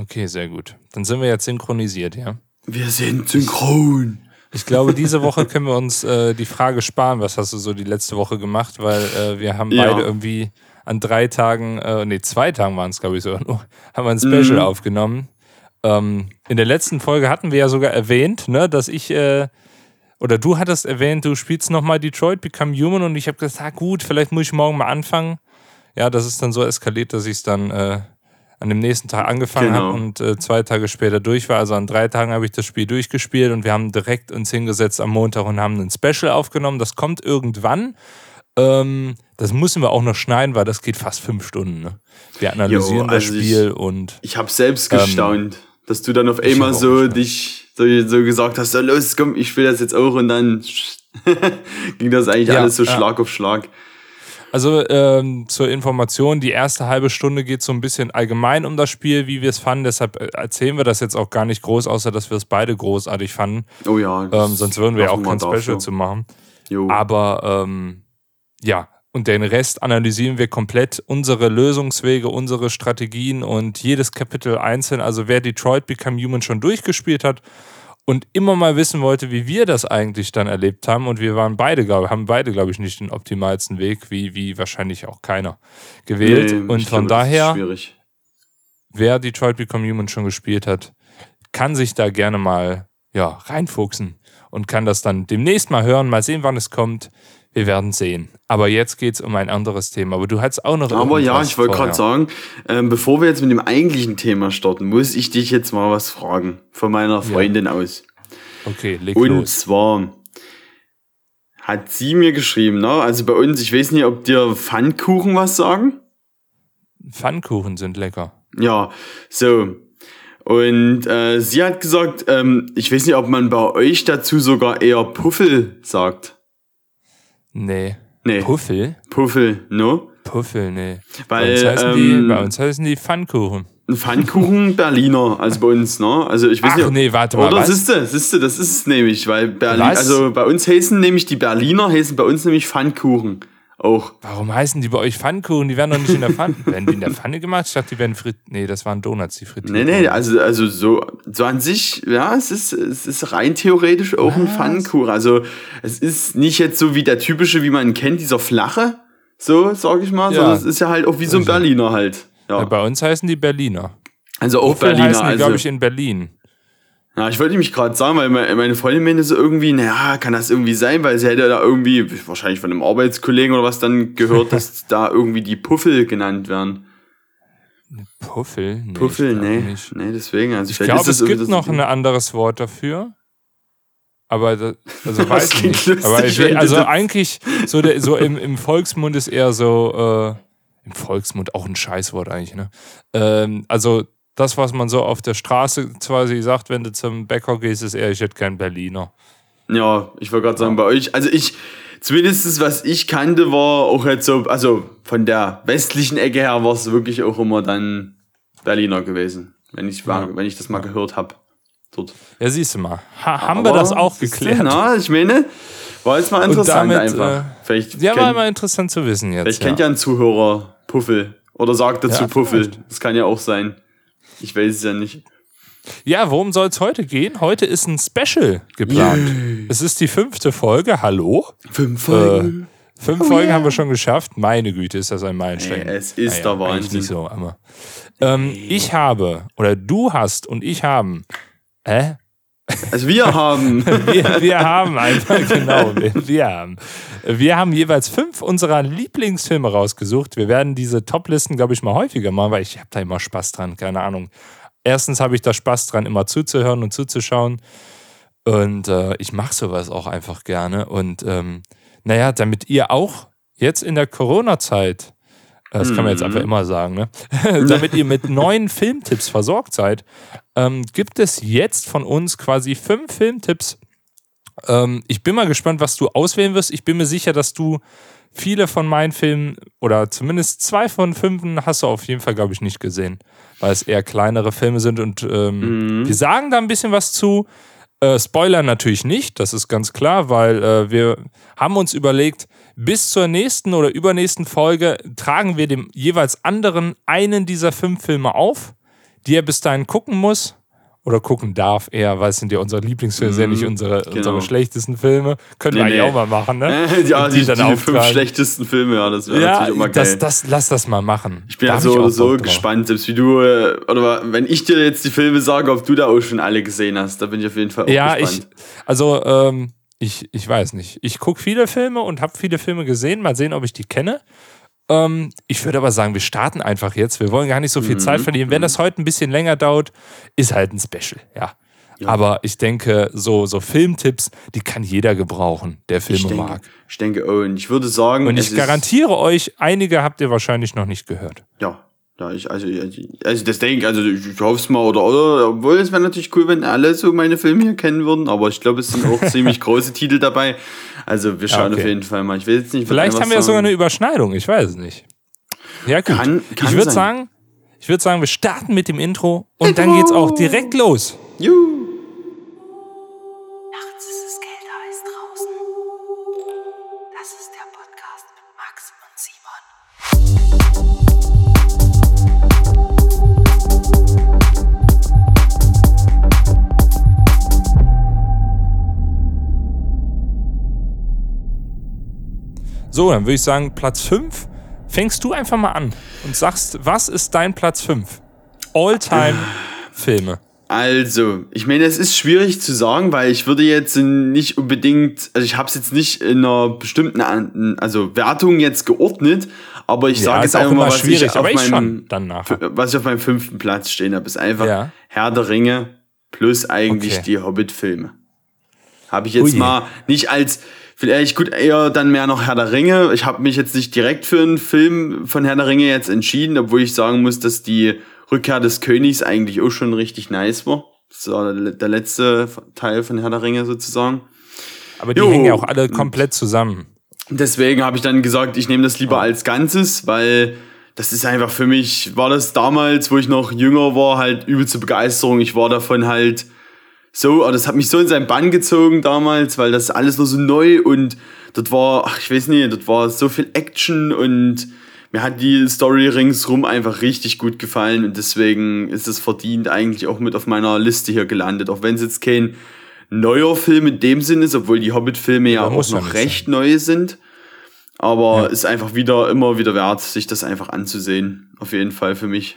Okay, sehr gut. Dann sind wir jetzt synchronisiert, ja? Wir sind synchron. Ich glaube, diese Woche können wir uns äh, die Frage sparen, was hast du so die letzte Woche gemacht, weil äh, wir haben Ja. beide irgendwie an drei Tagen, äh, nee, zwei Tagen waren es, glaube ich, sogar nur, haben wir ein Special Mhm. aufgenommen. Ähm, in der letzten Folge hatten wir ja sogar erwähnt, ne, dass ich, äh, oder du hattest erwähnt, du spielst nochmal Detroit Become Human und ich habe gesagt, ah, gut, vielleicht muss ich morgen mal anfangen. Ja, das ist dann so eskaliert, dass ich es dann äh, an dem nächsten Tag angefangen Genau. habe und äh, zwei Tage später durch war. Also an drei Tagen habe ich das Spiel durchgespielt und wir haben direkt uns hingesetzt am Montag und haben ein Special aufgenommen. Das kommt irgendwann. Ähm, das müssen wir auch noch schneiden, weil das geht fast fünf Stunden. Ne? Wir analysieren das also ich- Spiel und Ich habe selbst Ähm, gestaunt, dass du dann auf einmal so dich so, so gesagt hast, so los, komm, ich spiele das jetzt auch und dann ging das eigentlich Ja, alles so ja. Schlag auf Schlag. Also ähm, zur Information, die erste halbe Stunde geht so ein bisschen allgemein um das Spiel, wie wir es fanden. Deshalb äh, erzählen wir das jetzt auch gar nicht groß, außer dass wir es beide großartig fanden. Oh ja. Ähm, sonst würden wir ja auch kein dafür. Special zu machen. Jo. Aber ähm, ja, und den Rest analysieren wir komplett. Unsere Lösungswege, unsere Strategien und jedes Kapitel einzeln. Also wer Detroit Become Human schon durchgespielt hat und immer mal wissen wollte, wie wir das eigentlich dann erlebt haben. Und wir waren beide, glaube haben beide, glaube ich, nicht den optimalsten Weg, wie, wie wahrscheinlich auch keiner gewählt. Nee, und von glaube, daher, wer Detroit Become Human schon gespielt hat, kann sich da gerne mal ja, reinfuchsen und kann das dann demnächst mal hören, mal sehen, wann es kommt. Wir werden sehen. Aber jetzt geht es um ein anderes Thema. Aber du hattest auch noch Aber ja, ich wollte gerade sagen, ähm, bevor wir jetzt mit dem eigentlichen Thema starten, muss ich dich jetzt mal was fragen. Von meiner Freundin aus. Okay, leg Und los. zwar hat sie mir geschrieben, ne? Also bei uns, ich weiß nicht, ob dir Pfannkuchen was sagen. Pfannkuchen sind lecker. Ja, so. Und äh, sie hat gesagt, ähm, ich weiß nicht, ob man bei euch dazu sogar eher Puffel sagt. Nee. Nee, Puffel? Puffel, no? Puffel, nee. Weil, bei, uns heißen die, ähm, bei uns heißen die Pfannkuchen. Pfannkuchen Berliner, also bei uns, ne? Also ich weiß Ach nicht. ob- nee, warte mal, Oder was? siehste, siehste, das ist es nämlich, weil Berlin, Was? also bei uns heißen nämlich die Berliner, heißen bei uns nämlich Pfannkuchen. Auch. Warum heißen die bei euch Pfannkuchen? Die werden doch nicht in der Pfanne. werden die in der Pfanne gemacht? Ich dachte, die werden frit. Nee, das waren Donuts, die frittiert Nee, nee, also, also so, so an sich, ja, es ist, es ist rein theoretisch auch ein Was? Pfannkuchen. Also es ist nicht jetzt so wie der typische, wie man ihn kennt, dieser flache, so sag ich mal, Ja. sondern es ist ja halt auch wie so ein Berliner halt. Ja, Ja. bei uns heißen die Berliner. Also auch Puffel Berliner. heißen die, Also, glaube ich, in Berlin. Ja, ich wollte mich gerade sagen, weil me- meine Freundin meinte so irgendwie, naja, kann das irgendwie sein, weil sie hätte da irgendwie, wahrscheinlich von einem Arbeitskollegen oder was dann gehört, dass da irgendwie die Puffel genannt werden. Puffel? Nee, Puffel, nee, Nicht. nee, deswegen. Also Ich glaube, das es gibt noch ein anderes Wort dafür. Aber das, also weiß klingt nicht. lustig, Aber ich, also das- eigentlich so, der, so im, im Volksmund ist eher so äh, im Volksmund auch ein Scheißwort eigentlich. Ne? Ähm, also das, was man so auf der Straße quasi sagt, wenn du zum Bäcker gehst, ist eher, ich hätte keinen Berliner. Ja, ich wollte gerade sagen, bei euch, also ich, zumindest was ich kannte, war auch jetzt so, also von der westlichen Ecke her war es wirklich auch immer dann Berliner gewesen, wenn ich, war, wenn ich das mal gehört habe. Dort. Ja, siehst du mal. Ha, haben wir das auch geklärt? Na, ich meine, war jetzt mal interessant damit, einfach. äh, vielleicht Ja, war kennt, immer interessant zu wissen jetzt. vielleicht ja. kennt ja ein Zuhörer Puffel oder sagt dazu Ja, Puffel. vielleicht. Das kann ja auch sein. Ich weiß es ja nicht. Ja, worum soll es heute gehen? Heute ist ein Special geplant. Es ist die fünfte Folge. Hallo? Fünf Folgen. Fünf Folgen haben wir schon geschafft. Meine Güte, ist das ein Meilenstein. Ey, es ist der eigentlich Wahnsinn. Nicht so, aber. Ähm, Ich habe, oder du hast und ich haben. Hä? Also wir haben. Wir, wir haben einfach, genau, wir, haben. Wir haben jeweils fünf unserer Lieblingsfilme rausgesucht. Wir werden diese Top-Listen, glaube ich, mal häufiger machen, weil ich habe da immer Spaß dran, keine Ahnung. Erstens habe ich da Spaß dran, immer zuzuhören und zuzuschauen. Und äh, ich mache sowas auch einfach gerne. Und ähm, naja, damit ihr auch jetzt in der Corona-Zeit, das kann man jetzt einfach immer sagen, ne? damit ihr mit neuen Filmtipps versorgt seid, ähm, gibt es jetzt von uns quasi fünf Filmtipps. Ähm, ich bin mal gespannt, was du auswählen wirst. Ich bin mir sicher, dass du viele von meinen Filmen oder zumindest zwei von fünf hast du auf jeden Fall, glaube ich, nicht gesehen, weil es eher kleinere Filme sind und ähm, wir sagen da ein bisschen was zu. Äh, Spoiler natürlich nicht, das ist ganz klar, weil äh, wir haben uns überlegt, bis zur nächsten oder übernächsten Folge tragen wir dem jeweils anderen einen dieser fünf Filme auf, die er bis dahin gucken muss oder gucken darf eher, weil es sind ja unsere Lieblingsfilme, sind ja nicht unsere, genau. unsere schlechtesten Filme. Können wir Nee, eigentlich nee. auch mal machen, ne? ja, Und die, die, fünf schlechtesten Filme, ja, das wäre Ja, natürlich mal geil. das, das, lass das mal machen. ich bin ja so so gespannt, selbst wie du, äh, oder wenn ich dir jetzt die Filme sage, ob du da auch schon alle gesehen hast, da bin ich auf jeden Fall auch Ja, ich, gespannt. also, ähm, ich, ich weiß nicht. Ich gucke viele Filme und habe viele Filme gesehen. Mal sehen, ob ich die kenne. Ähm, ich würde aber sagen, wir starten einfach jetzt. Wir wollen gar nicht so Mhm, viel Zeit verlieren. Wenn das heute ein bisschen länger dauert, ist halt ein Special, ja. Aber ich denke, so, so Filmtipps, die kann jeder gebrauchen, der ich Filme denke, mag. ich denke, oh, und ich würde sagen, Und ich garantiere euch, einige habt ihr wahrscheinlich noch nicht gehört. Ja, ja, ich, also, also das denke also ich, ich hoffe es mal, oder, oder, obwohl es wäre natürlich cool, wenn alle so meine Filme hier kennen würden, aber ich glaube, es sind auch ziemlich große Titel dabei. Also wir schauen okay. auf jeden Fall mal. Ich will jetzt nicht Vielleicht haben wir ja sogar sagen. eine Überschneidung, ich weiß es nicht. Ja, gut. Kann- kann ich würde sagen, ich würde sagen, wir starten mit dem Intro und dann geht's auch direkt los. Juhu. So, dann würde ich sagen, Platz 5. Fängst du einfach mal an und sagst, was ist dein Platz 5? All-Time-Filme. Also, ich meine, es ist schwierig zu sagen, weil ich würde jetzt nicht unbedingt, also ich habe es jetzt nicht in einer bestimmten also Wertung jetzt geordnet, aber ich sage jetzt einfach mal, immer was schwierig, ich, auf aber ich meinem, was ich auf meinem fünften Platz stehen habe, ist einfach Ja. Herr der Ringe plus eigentlich Okay. die Hobbit-Filme. Habe ich jetzt Ui. mal nicht als, vielleicht gut, eher dann mehr noch Herr der Ringe. Ich habe mich jetzt nicht direkt für einen Film von Herr der Ringe jetzt entschieden, obwohl ich sagen muss, dass die Rückkehr des Königs eigentlich auch schon richtig nice war. Das war der letzte Teil von Herr der Ringe sozusagen. Aber die Jo. hängen ja auch alle komplett zusammen. Deswegen habe ich dann gesagt, ich nehme das lieber als Ganzes, weil das ist einfach für mich, war das damals, wo ich noch jünger war, halt übelste Begeisterung. Ich war davon halt so, aber das hat mich so in seinen Bann gezogen damals, weil das alles nur so neu und dort war, ach, ich weiß nicht, dort war so viel Action und mir hat die Story ringsrum einfach richtig gut gefallen und deswegen ist es verdient eigentlich auch mit auf meiner Liste hier gelandet, auch wenn es jetzt kein neuer Film in dem Sinn ist, obwohl die Hobbit-Filme ja, Ja, auch ja noch recht neu sind. Aber ist einfach wieder immer wieder wert, sich das einfach anzusehen. Auf jeden Fall für mich.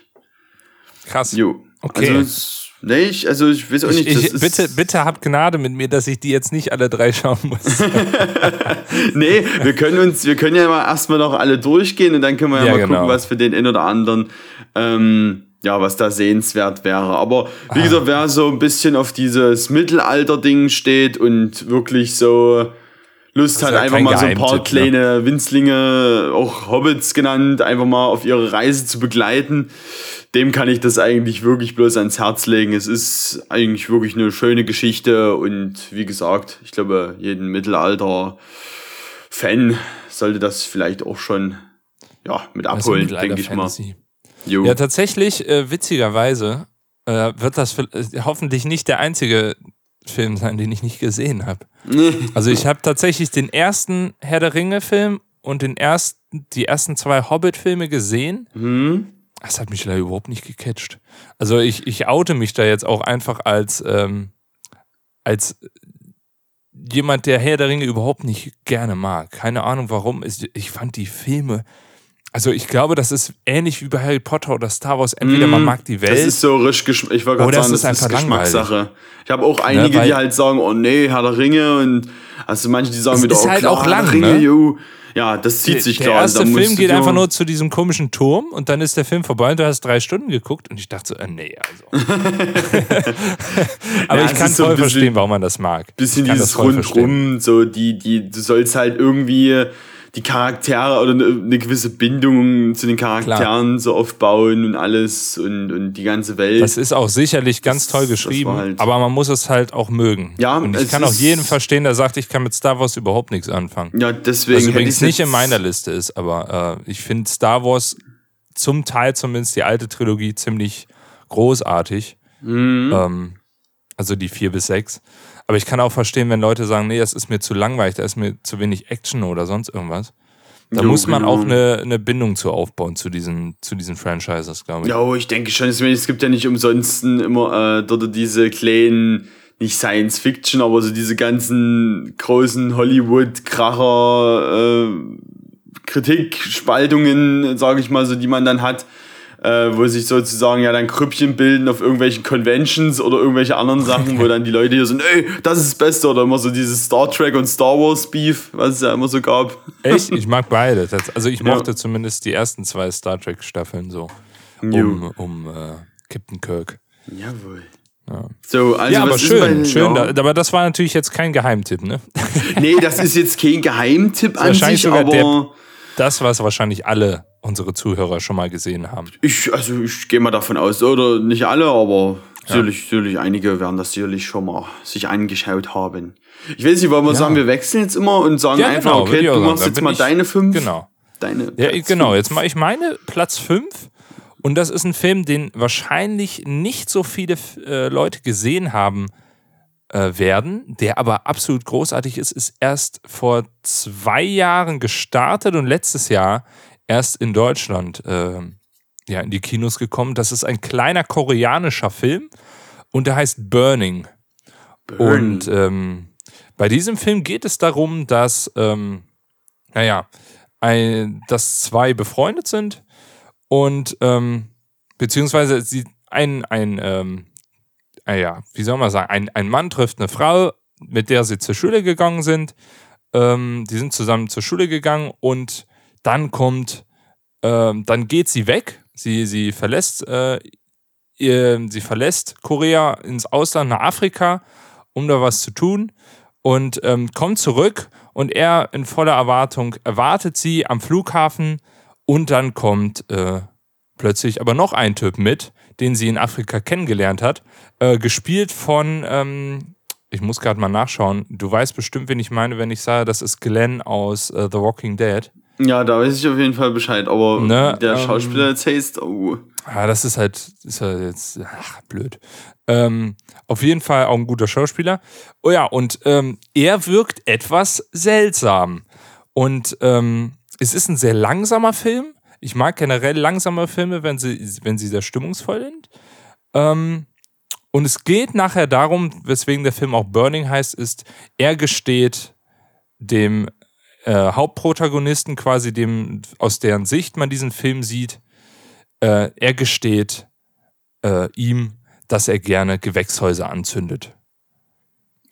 Krass. Jo. Okay. Also, nee, ich, also ich weiß auch Ich, nicht. ich, ist, bitte, bitte habt Gnade mit mir, dass ich die jetzt nicht alle drei schauen muss. Nee, wir können uns, wir können ja mal erstmal noch alle durchgehen und dann können wir ja, Ja, mal genau. gucken, was für den einen oder anderen, ähm, ja, was da sehenswert wäre. Aber wie Ah. gesagt, wer so ein bisschen auf dieses Mittelalter-Ding steht und wirklich so Lust hat, ja einfach mal so ein paar ne? kleine Winzlinge, auch Hobbits genannt, einfach mal auf ihre Reise zu begleiten, dem kann ich das eigentlich wirklich bloß ans Herz legen. Es ist eigentlich wirklich eine schöne Geschichte und wie gesagt, ich glaube, jeden Mittelalter-Fan sollte das vielleicht auch schon ja, mit Also abholen, denke ich mal. Mittelalter-Fantasy. Jo. Ja, tatsächlich, äh, witzigerweise, äh, wird das äh, hoffentlich nicht der einzige Film sein, den ich nicht gesehen habe. Also ich habe tatsächlich den ersten Herr der Ringe-Film und den ersten, die ersten zwei Hobbit-Filme gesehen. Hm? Das hat mich leider überhaupt nicht gecatcht. Also ich, ich oute mich da jetzt auch einfach als, ähm, als jemand, der Herr der Ringe überhaupt nicht gerne mag. Keine Ahnung warum. Ich, ich fand die Filme. Also ich glaube, das ist ähnlich wie bei Harry Potter oder Star Wars. Entweder man mag die Welt. Mm, Das ist so richtig, ich wollte gerade sagen, das ist Geschmackssache. Ich habe auch einige, weil- die halt sagen, oh nee, Herr der Ringe und also manche, die sagen wieder, ist oh halt klar, auch Herr der lang, Ringe, ne? jo. Ja, das zieht sich der klar. erste Da musst Film geht einfach nur zu diesem komischen Turm und dann ist der Film vorbei und du hast drei Stunden geguckt und ich dachte so, äh, nee, also. Aber Ja, ich kann so voll bisschen- verstehen, warum man das mag. bisschen dieses rundrum, so die, die, du sollst halt irgendwie die Charaktere oder eine, gewisse Bindung zu den Charakteren so aufbauen und alles und, und die ganze Welt. Das ist auch sicherlich ganz Das- toll geschrieben, halt- aber man muss es halt auch mögen. Ja, und ich kann auch jeden verstehen, der sagt, ich kann mit Star Wars überhaupt nichts anfangen. ja, deswegen Was übrigens nicht in meiner Liste ist, aber äh, ich finde Star Wars zum Teil zumindest die alte Trilogie ziemlich großartig. Mhm. Ähm, also die vier bis sechs. Aber ich kann auch verstehen, wenn Leute sagen, nee, das ist mir zu langweilig, da ist mir zu wenig Action oder sonst irgendwas. Da Jo, muss man genau. auch eine, eine Bindung zu aufbauen zu diesen, zu diesen Franchises, glaube ich. Ja, oh, ich denke schon, es es gibt ja nicht umsonst immer äh, dort diese kleinen, nicht Science Fiction, aber so diese ganzen großen Hollywood-Kracher, äh, Kritikspaltungen, sage ich mal so, die man dann hat, äh, wo sich sozusagen ja dann Krüppchen bilden auf irgendwelchen Conventions oder irgendwelche anderen Sachen, wo dann die Leute hier sind, ey, das ist das Beste oder immer so dieses Star Trek und Star Wars Beef, was es ja immer so gab. Echt? Ich mag beide. Das, also ich Ja. mochte zumindest die ersten zwei Star Trek Staffeln so. Um, um äh, Captain Kirk. Jawohl. So, also ja, aber schön, schön. ja. Da, aber das war natürlich jetzt kein Geheimtipp, ne? Nee, das ist jetzt kein Geheimtipp an sich, aber der- Das, was wahrscheinlich alle unsere Zuhörer schon mal gesehen haben. ich, also ich gehe mal davon aus, oder nicht alle, aber sicherlich, sicherlich einige werden das sicherlich schon mal sich angeschaut haben. Ich weiß nicht, wollen wir sagen, wir wechseln jetzt immer und sagen Ja, einfach, genau, okay, du sagen. machst Da jetzt mal ich- deine fünf. Genau. Deine Ja, Platz genau. fünf. Jetzt mache ich meine Platz 5. Und das ist ein Film, den wahrscheinlich nicht so viele äh, Leute gesehen haben äh, werden, der aber absolut großartig ist, ist erst vor zwei Jahren gestartet und letztes Jahr erst in Deutschland äh, ja, in die Kinos gekommen. Das ist ein kleiner koreanischer Film und der heißt Burning. Und ähm, bei diesem Film geht es darum, dass, ähm, naja, ein, dass zwei befreundet sind und ähm, beziehungsweise sie ein, ein ähm, äh, ja, wie soll man sagen, ein, ein Mann trifft eine Frau, mit der sie zur Schule gegangen sind. Ähm, die sind zusammen zur Schule gegangen und dann kommt, ähm, dann geht sie weg. Sie, sie verlässt, äh, ihr, sie verlässt Korea ins Ausland nach Afrika, um da was zu tun und ähm, kommt zurück und er in voller Erwartung erwartet sie am Flughafen und dann kommt äh, plötzlich aber noch ein Typ mit, den sie in Afrika kennengelernt hat, äh, gespielt von, ähm, ich muss gerade mal nachschauen, du weißt bestimmt, wen ich meine, wenn ich sage, das ist Glenn aus äh, The Walking Dead. Ja, da weiß ich auf jeden Fall Bescheid, aber Ne, der ähm, Schauspieler heißt, oh. Ah, das ist halt, ist halt jetzt, ach, blöd. Ähm, auf jeden Fall auch ein guter Schauspieler. Oh ja, und ähm, er wirkt etwas seltsam. Und ähm, es ist ein sehr langsamer Film. Ich mag generell langsame Filme, wenn sie, wenn sie sehr stimmungsvoll sind. Ähm, und es geht nachher darum, weswegen der Film auch Burning heißt, ist, er gesteht dem äh, Hauptprotagonisten, quasi dem, aus deren Sicht man diesen Film sieht, äh, er gesteht äh, ihm, dass er gerne Gewächshäuser anzündet.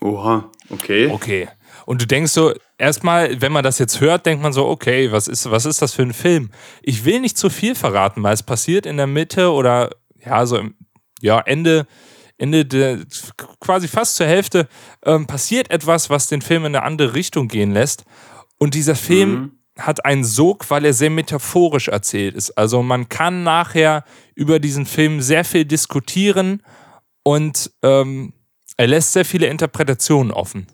Oha, okay. Okay. Und du denkst so, erstmal, wenn man das jetzt hört, denkt man so, okay, was ist, was ist das für ein Film? Ich will nicht zu viel verraten, weil es passiert in der Mitte oder ja, so im ja, Ende, Ende der, quasi fast zur Hälfte, ähm, passiert etwas, was den Film in eine andere Richtung gehen lässt. Und dieser Film hat einen Sog, weil er sehr metaphorisch erzählt ist. Also man kann nachher über diesen Film sehr viel diskutieren und ähm, er lässt sehr viele Interpretationen offen.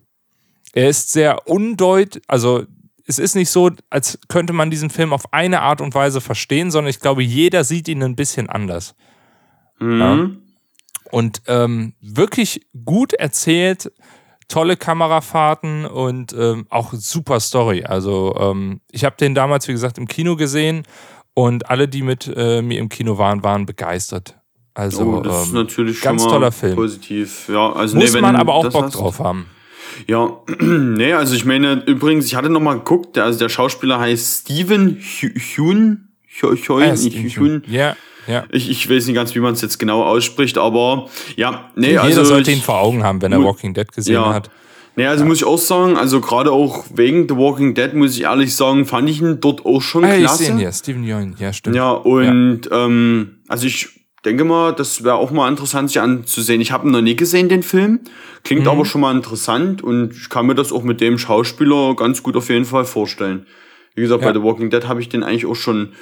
Er ist sehr undeut, also es ist nicht so, als könnte man diesen Film auf eine Art und Weise verstehen, sondern ich glaube, jeder sieht ihn ein bisschen anders. Mhm. Und ähm, wirklich gut erzählt, tolle Kamerafahrten und ähm, auch super Story. Also ähm, ich habe den damals, wie gesagt, im Kino gesehen und alle, die mit äh, mir im Kino waren, waren begeistert. Also Oh, das ist ähm, natürlich ganz schon mal toller Film. positiv. Ja, also muss nee, wenn man aber auch Bock hast- drauf haben. Ja, nee, also ich meine, übrigens, ich hatte noch mal geguckt, der, also der Schauspieler heißt Steven Hu- Hune. Nicht Steve Hune. Ja, ja. Ich, ich weiß nicht ganz, wie man es jetzt genau ausspricht, aber ja, nee, Jeder also. sollte ihn ich, vor Augen haben, wenn er Walking Dead gesehen ja. hat. Nee, also muss ich auch sagen, also gerade auch wegen The Walking Dead, muss ich ehrlich sagen, fand ich ihn dort auch schon Ah, ich klasse. sehe ihn hier, Steven Yeun, ja, stimmt. Ja, und Ähm, also ich denke mal, das wäre auch mal interessant, sich anzusehen. Ich habe ihn noch nie gesehen, den Film. Klingt Mhm. aber schon mal interessant und ich kann mir das auch mit dem Schauspieler ganz gut auf jeden Fall vorstellen. Wie gesagt, Ja. bei The Walking Dead habe ich den eigentlich auch schon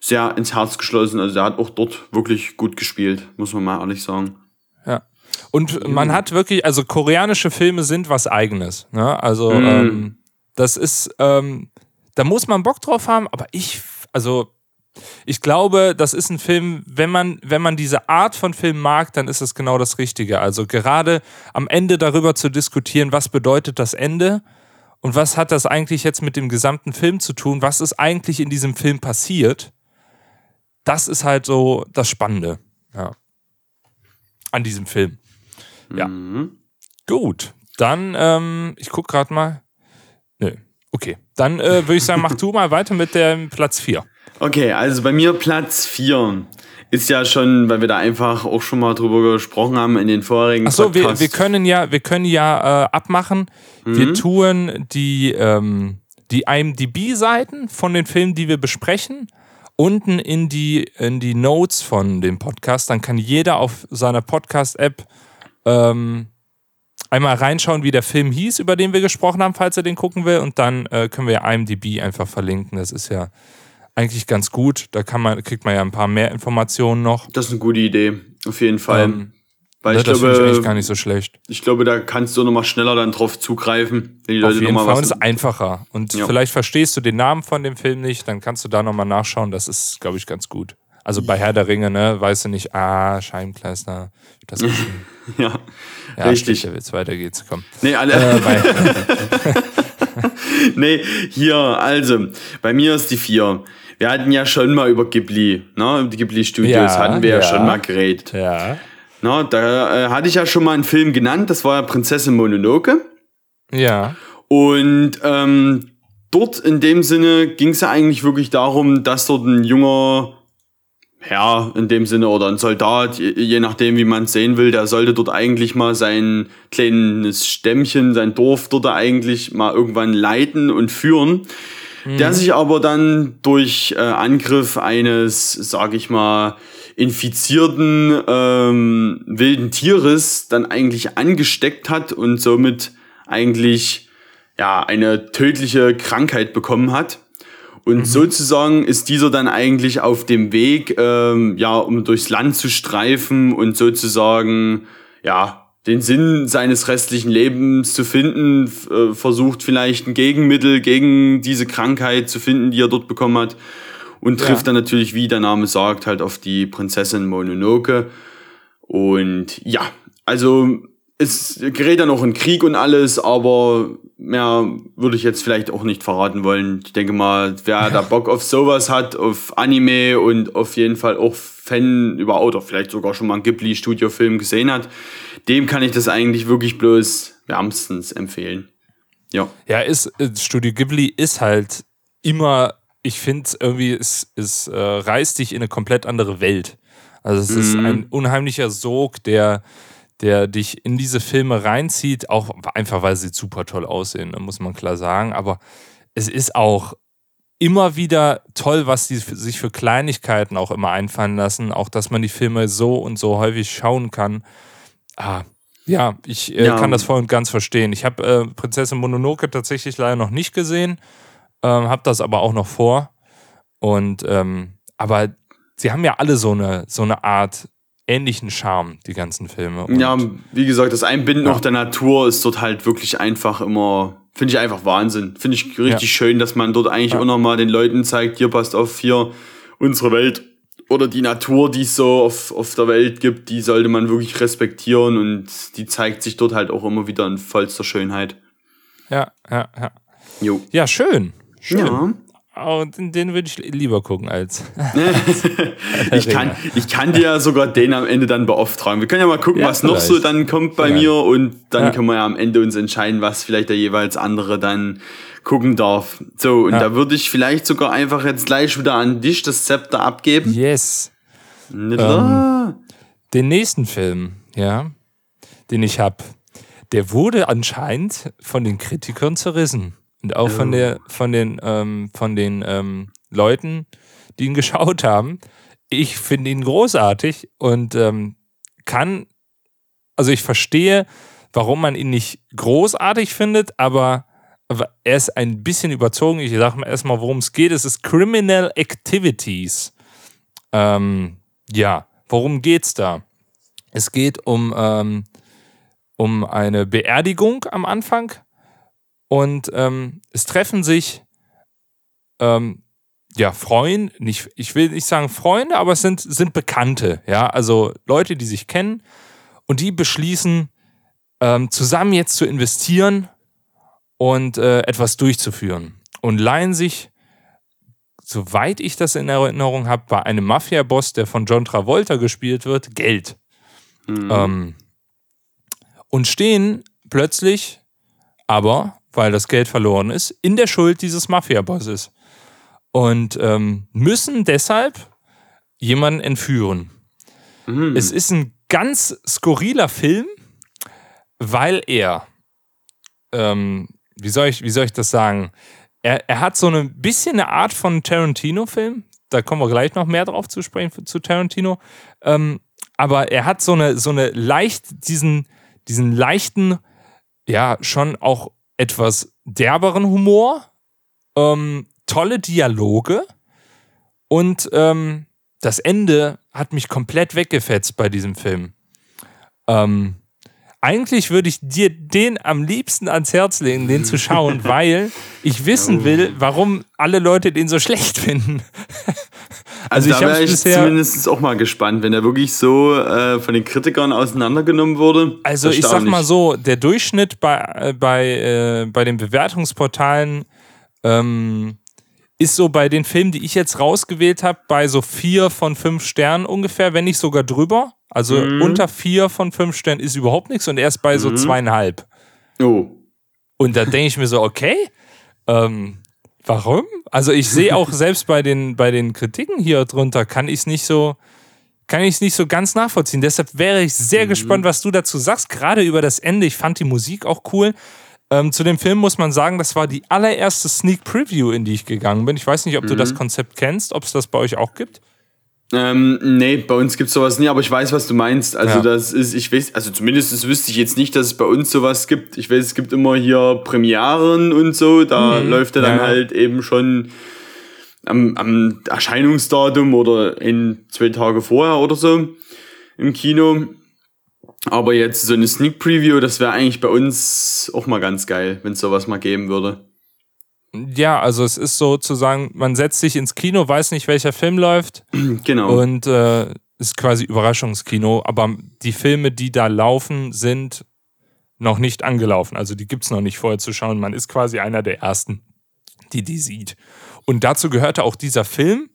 sehr ins Herz geschlossen. Also der hat auch dort wirklich gut gespielt, muss man mal ehrlich sagen. Ja. Und man hat wirklich, also koreanische Filme sind was Eigenes. Ne? Also Mhm. ähm, das ist, ähm, da muss man Bock drauf haben, aber ich, also ich glaube, das ist ein Film, wenn man, wenn man diese Art von Film mag, dann ist es genau das Richtige. Also gerade am Ende darüber zu diskutieren, was bedeutet das Ende und was hat das eigentlich jetzt mit dem gesamten Film zu tun? Was ist eigentlich in diesem Film passiert? Das ist halt so das Spannende, ja. An diesem Film. Ja. Mhm. Gut, dann, ähm, ich guck gerade mal. Nö, okay. Dann äh, würde ich sagen, mach du mal weiter mit dem Platz 4. Okay, also bei mir Platz 4 ist ja schon, weil wir da einfach auch schon mal drüber gesprochen haben in den vorherigen Achso, wir, Podcasts. wir können ja, wir können ja äh, abmachen. Wir tun die, ähm, die IMDB-Seiten von den Filmen, die wir besprechen, unten in die, in die Notes von dem Podcast. Dann kann jeder auf seiner Podcast-App ähm, einmal reinschauen, wie der Film hieß, über den wir gesprochen haben, falls er den gucken will. Und dann äh, können wir IMDB einfach verlinken. Das ist ja eigentlich ganz gut. Da kann man, kriegt man ja ein paar mehr Informationen noch. das ist eine gute Idee, auf jeden Fall. Ähm, weil Ne, ich das finde ich eigentlich gar glaube, nicht so schlecht. ich glaube, da kannst du nochmal schneller dann drauf zugreifen, wenn die Auf Leute jeden Fall. Es was. ist einfacher. Und Ja. vielleicht verstehst du den Namen von dem Film nicht, dann kannst du da nochmal nachschauen. Das ist, glaube ich, ganz gut. Also bei Herr der Ringe, ne, weißt du nicht, ah, Scheibenkleister, das ist Ja, ja, Richtig. Witz, weiter geht's, komm. nee, alle, Äh, nee, hier, also, bei mir ist die 4. Wir hatten ja schon mal über Ghibli, ne, die Ghibli Studios Ja, hatten wir ja, ja. schon mal geredet. ja, Na, da äh, hatte ich ja schon mal einen Film genannt, das war ja Prinzessin Mononoke. ja, Und ähm, dort in dem Sinne ging es ja eigentlich wirklich darum, dass dort ein junger Herr in dem Sinne oder ein Soldat, je, je nachdem wie man es sehen will, der sollte dort eigentlich mal sein kleines Stämmchen, sein Dorf dort eigentlich mal irgendwann leiten und führen. Der sich aber dann durch äh, Angriff eines, sag ich mal, infizierten ähm, wilden Tieres dann eigentlich angesteckt hat und somit eigentlich ja eine tödliche Krankheit bekommen hat. Und sozusagen ist dieser dann eigentlich auf dem Weg, ähm, ja, um durchs Land zu streifen und sozusagen, ja, den Sinn seines restlichen Lebens zu finden, äh, versucht vielleicht ein Gegenmittel gegen diese Krankheit zu finden, die er dort bekommen hat. Und Ja. trifft dann natürlich, wie der Name sagt, halt auf die Prinzessin Mononoke. Und ja, also es gerät dann auch in Krieg und alles, aber mehr würde ich jetzt vielleicht auch nicht verraten wollen. Ich denke mal, wer da Bock auf sowas hat, auf Anime und auf jeden Fall auch Fan über oder vielleicht sogar schon mal einen Ghibli-Studio-Film gesehen hat, dem kann ich das eigentlich wirklich bloß wärmstens empfehlen. Ja. ja, ist, äh, Studio Ghibli ist halt immer, ich finde irgendwie, es, es äh, reißt dich in eine komplett andere Welt. Also es ist Mhm. ein unheimlicher Sog, der, der dich in diese Filme reinzieht, auch einfach weil sie super toll aussehen, muss man klar sagen. Aber es ist auch immer wieder toll, was die sich für Kleinigkeiten auch immer einfallen lassen. Auch, dass man die Filme so und so häufig schauen kann. Ah, ja, ich äh, Ja. kann das voll und ganz verstehen. Ich habe äh, Prinzessin Mononoke tatsächlich leider noch nicht gesehen, ähm, habe das aber auch noch vor. Und ähm, aber sie haben ja alle so eine so eine Art ähnlichen Charme, die ganzen Filme. Und Ja, wie gesagt, das Einbinden Ja. auch der Natur ist dort halt wirklich einfach immer, finde ich einfach Wahnsinn. Finde ich richtig Ja. schön, dass man dort eigentlich Ja. auch nochmal den Leuten zeigt, hier passt auf, hier unsere Welt oder die Natur, die es so auf, auf der Welt gibt, die sollte man wirklich respektieren und die zeigt sich dort halt auch immer wieder in vollster Schönheit. ja, ja, ja. Jo. Ja, schön. Schön. Ja. Oh, den, würde ich lieber gucken als. Ich kann, ich kann dir ja sogar den am Ende dann beauftragen. Wir können ja mal gucken, Ja, was noch so vielleicht. dann kommt bei Vielleicht. mir und dann Ja. können wir ja am Ende uns entscheiden, was vielleicht der jeweils andere dann gucken darf. So, und Ja. da würde ich vielleicht sogar einfach jetzt gleich wieder an dich das Zepter abgeben. Yes. Ja. Den nächsten Film, ja, den ich habe, der wurde anscheinend von den Kritikern zerrissen. Und auch von, der, von den, ähm, von den ähm, Leuten, die ihn geschaut haben. Ich finde ihn großartig und ähm, kann, also ich verstehe, warum man ihn nicht großartig findet, aber, aber er ist ein bisschen überzogen. Ich sage mal erstmal, worum es geht. Es ist Criminal Activities. Ähm, ja, worum geht's da? Es geht um, ähm, um eine Beerdigung am Anfang und ähm, es treffen sich ähm, ja Freunde, nicht, ich will nicht sagen Freunde, aber es sind, sind Bekannte, ja, also Leute, die sich kennen und die beschließen, ähm, zusammen jetzt zu investieren und äh, etwas durchzuführen. Und leihen sich, soweit ich das in Erinnerung habe, bei einem Mafia-Boss, der von John Travolta gespielt wird, Geld. Ähm, und stehen plötzlich, aber, weil das Geld verloren ist, in der Schuld dieses Mafia-Bosses. Und ähm, müssen deshalb jemanden entführen. Es ist ein ganz skurriler Film, weil er, ähm, wie, soll ich, wie soll ich das sagen? Er, er hat so ein bisschen eine Art von Tarantino-Film. Da kommen wir gleich noch mehr drauf zu sprechen zu Tarantino. Ähm, aber er hat so eine, so eine leicht, diesen, diesen leichten, ja, schon auch etwas derberen Humor, ähm, tolle Dialoge und ähm, das Ende hat mich komplett weggefetzt bei diesem Film. Ähm, eigentlich würde ich dir den am liebsten ans Herz legen, den zu schauen, weil ich wissen will, warum alle Leute den so schlecht finden. Also, ich da wäre hab's ich zumindest auch mal gespannt, wenn er wirklich so äh, von den Kritikern auseinandergenommen wurde. Also ich sag mal so, der Durchschnitt bei, äh, bei, äh, bei den Bewertungsportalen ähm, ist so bei den Filmen, die ich jetzt rausgewählt habe, bei so vier von fünf Sternen ungefähr, wenn nicht sogar drüber. Also Mhm. unter vier von fünf Sternen ist überhaupt nichts und erst bei so zweieinhalb. Oh. Und da denke ich mir so, okay, ähm, warum? Also ich sehe auch selbst bei den, bei den Kritiken hier drunter, kann ich es nicht so, kann ich es nicht so ganz nachvollziehen. Deshalb wäre ich sehr gespannt, was du dazu sagst, gerade über das Ende. Ich fand die Musik auch cool. Ähm, zu dem Film muss man sagen, das war die allererste Sneak Preview, in die ich gegangen bin. Ich weiß nicht, ob du das Konzept kennst, ob es das bei euch auch gibt. Ähm, nee, bei uns gibt's sowas nie, aber ich weiß, was du meinst. Also Ja. das ist, ich weiß, also zumindest wüsste ich jetzt nicht, dass es bei uns sowas gibt. Ich weiß, es gibt immer hier Premieren und so, da läuft er dann Ja. halt eben schon am, am Erscheinungsdatum oder in zwei Tage vorher oder so im Kino. Aber jetzt so eine Sneak Preview, das wäre eigentlich bei uns auch mal ganz geil, wenn es sowas mal geben würde. Ja, also es ist sozusagen, man setzt sich ins Kino, weiß nicht, welcher Film läuft. Genau. Und äh, ist quasi Überraschungskino, aber die Filme, die da laufen, sind noch nicht angelaufen. Also die gibt es noch nicht vorher zu schauen. Man ist quasi einer der ersten, die die sieht. Und dazu gehörte auch dieser Film.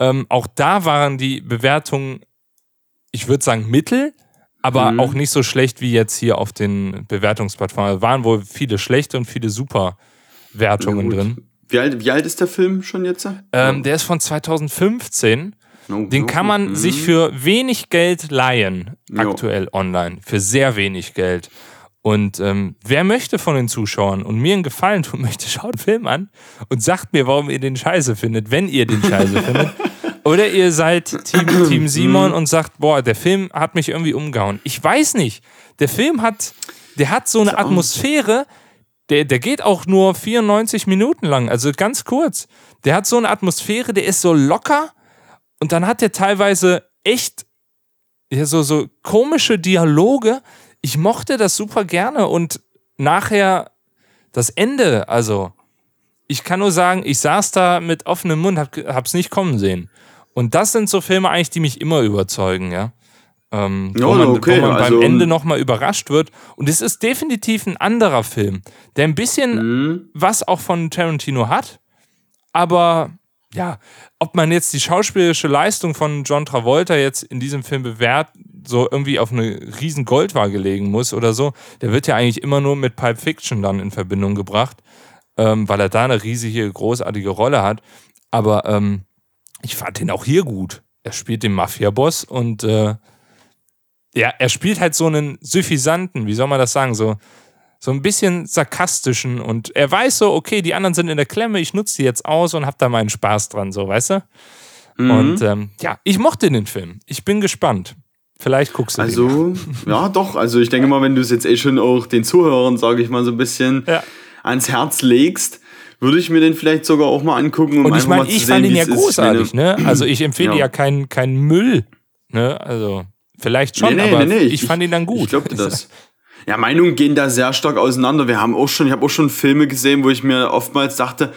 Ähm, auch da waren die Bewertungen, ich würde sagen, mittel, aber Mhm. auch nicht so schlecht wie jetzt hier auf den Bewertungsplattformen. Es waren wohl viele schlechte und viele super Wertungen drin. Wie alt, wie alt ist der Film schon jetzt? Ähm, der ist von 2015. Oh, Den oh, kann man mhm. sich für wenig Geld leihen, Jo. aktuell online. Für sehr wenig Geld. Und ähm, wer möchte von den Zuschauern und mir einen Gefallen tun möchte, schaut den Film an und sagt mir, warum ihr den scheiße findet, wenn ihr den scheiße findet. Oder ihr seid Team, Team Simon und sagt, boah, der Film hat mich irgendwie umgehauen. Ich weiß nicht. Der Film hat, der hat so eine Atmosphäre, der, der geht auch nur 94 Minuten lang, also ganz kurz. Der hat so eine Atmosphäre, der ist so locker und dann hat er teilweise echt ja, so, so komische Dialoge. Ich mochte das super gerne und nachher das Ende, also ich kann nur sagen, ich saß da mit offenem Mund, hab, hab's nicht kommen sehen. Und das sind so Filme eigentlich, die mich immer überzeugen, ja. Ähm, Ja, wo man, okay, wo man also- beim Ende nochmal überrascht wird. Und es ist definitiv ein anderer Film, der ein bisschen Mhm. was auch von Tarantino hat, aber ja, ob man jetzt die schauspielerische Leistung von John Travolta jetzt in diesem Film bewährt, so irgendwie auf eine riesen Goldwaage legen muss oder so, der wird ja eigentlich immer nur mit Pulp Fiction dann in Verbindung gebracht, ähm, weil er da eine riesige, großartige Rolle hat. Aber ähm, ich fand den auch hier gut. Er spielt den Mafia-Boss und äh, ja, er spielt halt so einen suffisanten, wie soll man das sagen, so, so ein bisschen sarkastischen und er weiß so, okay, die anderen sind in der Klemme, ich nutze die jetzt aus und hab da meinen Spaß dran, so, weißt du? Mhm. Und ähm, ja, ich mochte den Film. Ich bin gespannt. Vielleicht guckst du den. Also, ja, doch. Also, ich denke mal, wenn du es jetzt eh schon auch den Zuhörern, sage ich mal, so ein bisschen Ja. ans Herz legst, würde ich mir den vielleicht sogar auch mal angucken. Um Und ich meine, ich sehen, fand ihn ja großartig, ne? Also ich empfehle ja, Ja. keinen kein Müll, ne? Also vielleicht schon, nee, nee, aber nee, nee, ich, fand ihn dann gut. Ich glaubte das. Ja, Meinungen gehen da sehr stark auseinander. Wir haben auch schon, ich habe auch schon Filme gesehen, wo ich mir oftmals dachte,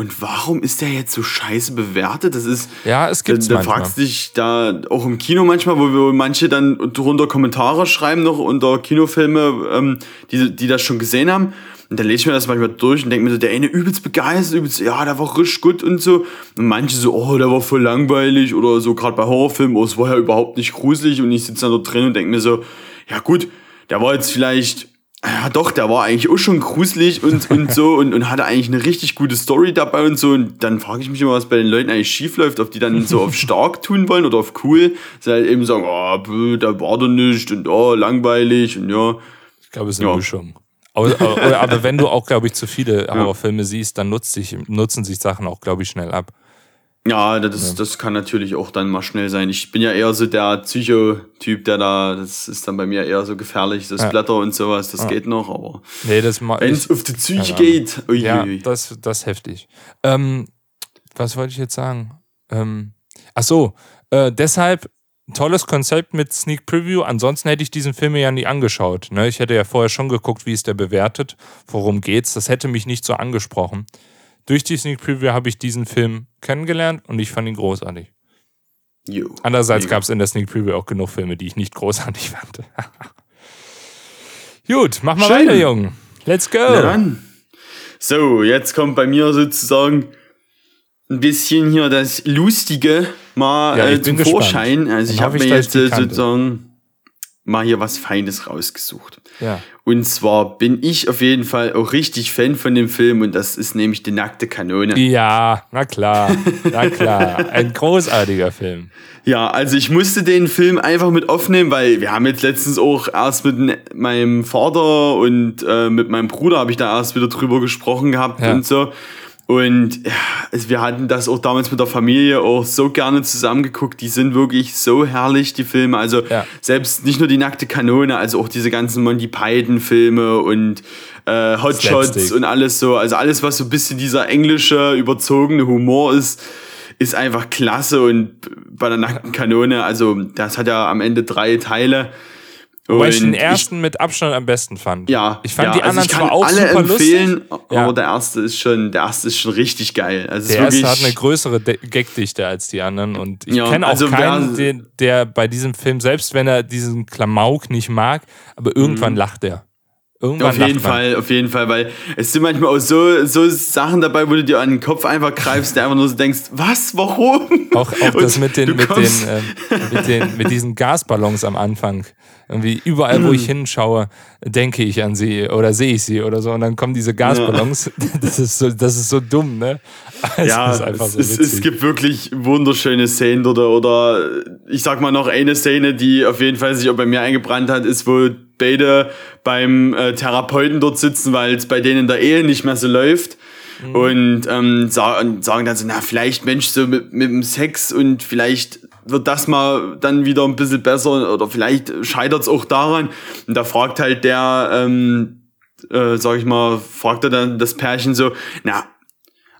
und warum ist der jetzt so scheiße bewertet? Das ist. Ja, es gibt's da, da manchmal. fragst dich da auch im Kino manchmal, wo wir manche dann drunter Kommentare schreiben noch unter Kinofilme, ähm, die, die das schon gesehen haben. Und dann lese ich mir das manchmal durch und denke mir so, der eine übelst begeistert, übelst, ja, der war richtig gut und so. Und manche so, oh, der war voll langweilig oder so, gerade bei Horrorfilmen, oh, es war ja überhaupt nicht gruselig und ich sitze dann da drin und denke mir so, ja gut, der war jetzt vielleicht ja doch, der war eigentlich auch schon gruselig und, und so und, und hatte eigentlich eine richtig gute Story dabei und so. Und dann frage ich mich immer, was bei den Leuten eigentlich schief läuft, ob die dann so auf stark tun wollen oder auf cool. Sie halt eben sagen, oh, bö, da war doch nicht und oh, langweilig und ja. Ich glaube, es ist eine Ja. Mischung. Aber, aber, wenn du auch, glaube ich, zu viele Horrorfilme siehst, dann nutzt sich, nutzen sich Sachen auch, glaube ich, schnell ab. Ja, das, das kann natürlich auch dann mal schnell sein. Ich bin ja eher so der Psychotyp, der da, das ist dann bei mir eher so gefährlich, das Ja. Blätter und sowas, das geht noch, aber Nee, das wenn es auf die Psyche Ja. geht, uiuiui. Ja, das, das ist heftig. Ähm, was wollte ich jetzt sagen? Ähm, ach so, äh, deshalb tolles Konzept mit Sneak Preview. Ansonsten hätte ich diesen Film ja nie angeschaut. Ne? Ich hätte ja vorher schon geguckt, wie ist der bewertet, worum geht's. Das hätte mich nicht so angesprochen. Durch die Sneak Preview habe ich diesen Film kennengelernt und ich fand ihn großartig. Jo. Andererseits gab es in der Sneak Preview auch genug Filme, die ich nicht großartig fand. Gut, mach mal Schön. weiter, Jungen. Let's go. So, jetzt kommt bei mir sozusagen ein bisschen hier das Lustige mal Ja, äh, zum gespannt. Vorschein. Also Dann ich habe ich, mir jetzt äh, sozusagen mal hier was Feines rausgesucht. Ja. Und zwar bin ich auf jeden Fall auch richtig Fan von dem Film und das ist nämlich die nackte Kanone. Ja, na klar, na klar. Ein großartiger Film. Ja, also ich musste den Film einfach mit aufnehmen, weil wir haben jetzt letztens auch erst mit meinem Vater und äh, mit meinem Bruder habe ich da erst wieder drüber gesprochen gehabt Ja. und so. Und ja, also wir hatten das auch damals mit der Familie auch so gerne zusammengeguckt. Die sind wirklich so herrlich, die Filme. Also Ja. selbst nicht nur die nackte Kanone, also auch diese ganzen Monty Python-Filme und äh, Hot Shots Slapstick. und alles so. Also alles, was so ein bisschen dieser englische, überzogene Humor ist, ist einfach klasse. Und bei der nackten Kanone, also das hat ja am Ende drei Teile. Wobei ich den ersten mit Abstand am besten fand. ja, Ich fand ja, die also anderen ich kann zwar auch alle super empfehlen, lustig. Ja. aber der erste ist schon, der erste ist schon richtig geil. Also Der erste hat eine größere De Gagdichte als die anderen und ich Ja, kenne auch also keinen, der, der bei diesem Film, selbst wenn er diesen Klamauk nicht mag, aber irgendwann lacht er. Irgendwann Mhm. Auf jeden. Fall, auf jeden Fall, weil es sind manchmal auch so, so Sachen dabei, wo du dir an den Kopf einfach greifst, der einfach nur so denkst, was, warum? Auch, auch das mit den, mit, den, ähm, mit den, mit diesen Gasballons am Anfang. Irgendwie überall, wo ich Mhm. hinschaue, denke ich an sie oder sehe ich sie oder so. Und dann kommen diese Gasballons. Das ist so, das ist so dumm, ne? Es Ja, ist einfach es, so es, gibt wirklich wunderschöne Szenen dort. Oder ich sag mal noch eine Szene, die auf jeden Fall sich auch bei mir eingebrannt hat, ist, wo beide beim äh, Therapeuten dort sitzen, weil es bei denen in der Ehe nicht mehr so läuft. Mhm. Und ähm, sagen, sagen dann so, na, vielleicht Mensch, so mit, mit dem Sex und vielleicht wird das mal dann wieder ein bisschen besser oder vielleicht scheitert es auch daran. Und da fragt halt der, ähm, äh, sag ich mal, fragt er dann das Pärchen so, na,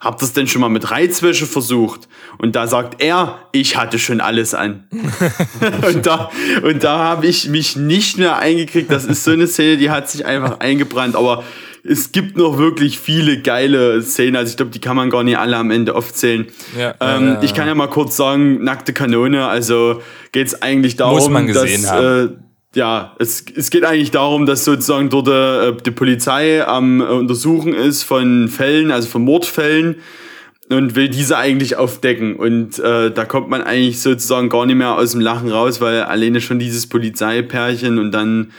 habt ihr es denn schon mal mit Reizwäsche versucht? Und da sagt er, ich hatte schon alles an. und da, und da habe ich mich nicht mehr eingekriegt. Das ist so eine Szene, die hat sich einfach eingebrannt. Aber es gibt noch wirklich viele geile Szenen. Also ich glaube, die kann man gar nicht alle am Ende aufzählen. Ja, ähm, ja, ja. Ich kann ja mal kurz sagen, nackte Kanone. Also geht es eigentlich darum, Muss man gesehen dass haben. äh, ja, es, es geht eigentlich darum, dass sozusagen dort äh, die Polizei am äh, Untersuchen ist von Fällen, also von Mordfällen und will diese eigentlich aufdecken. Und äh, da kommt man eigentlich sozusagen gar nicht mehr aus dem Lachen raus, weil alleine schon dieses Polizeipärchen und dann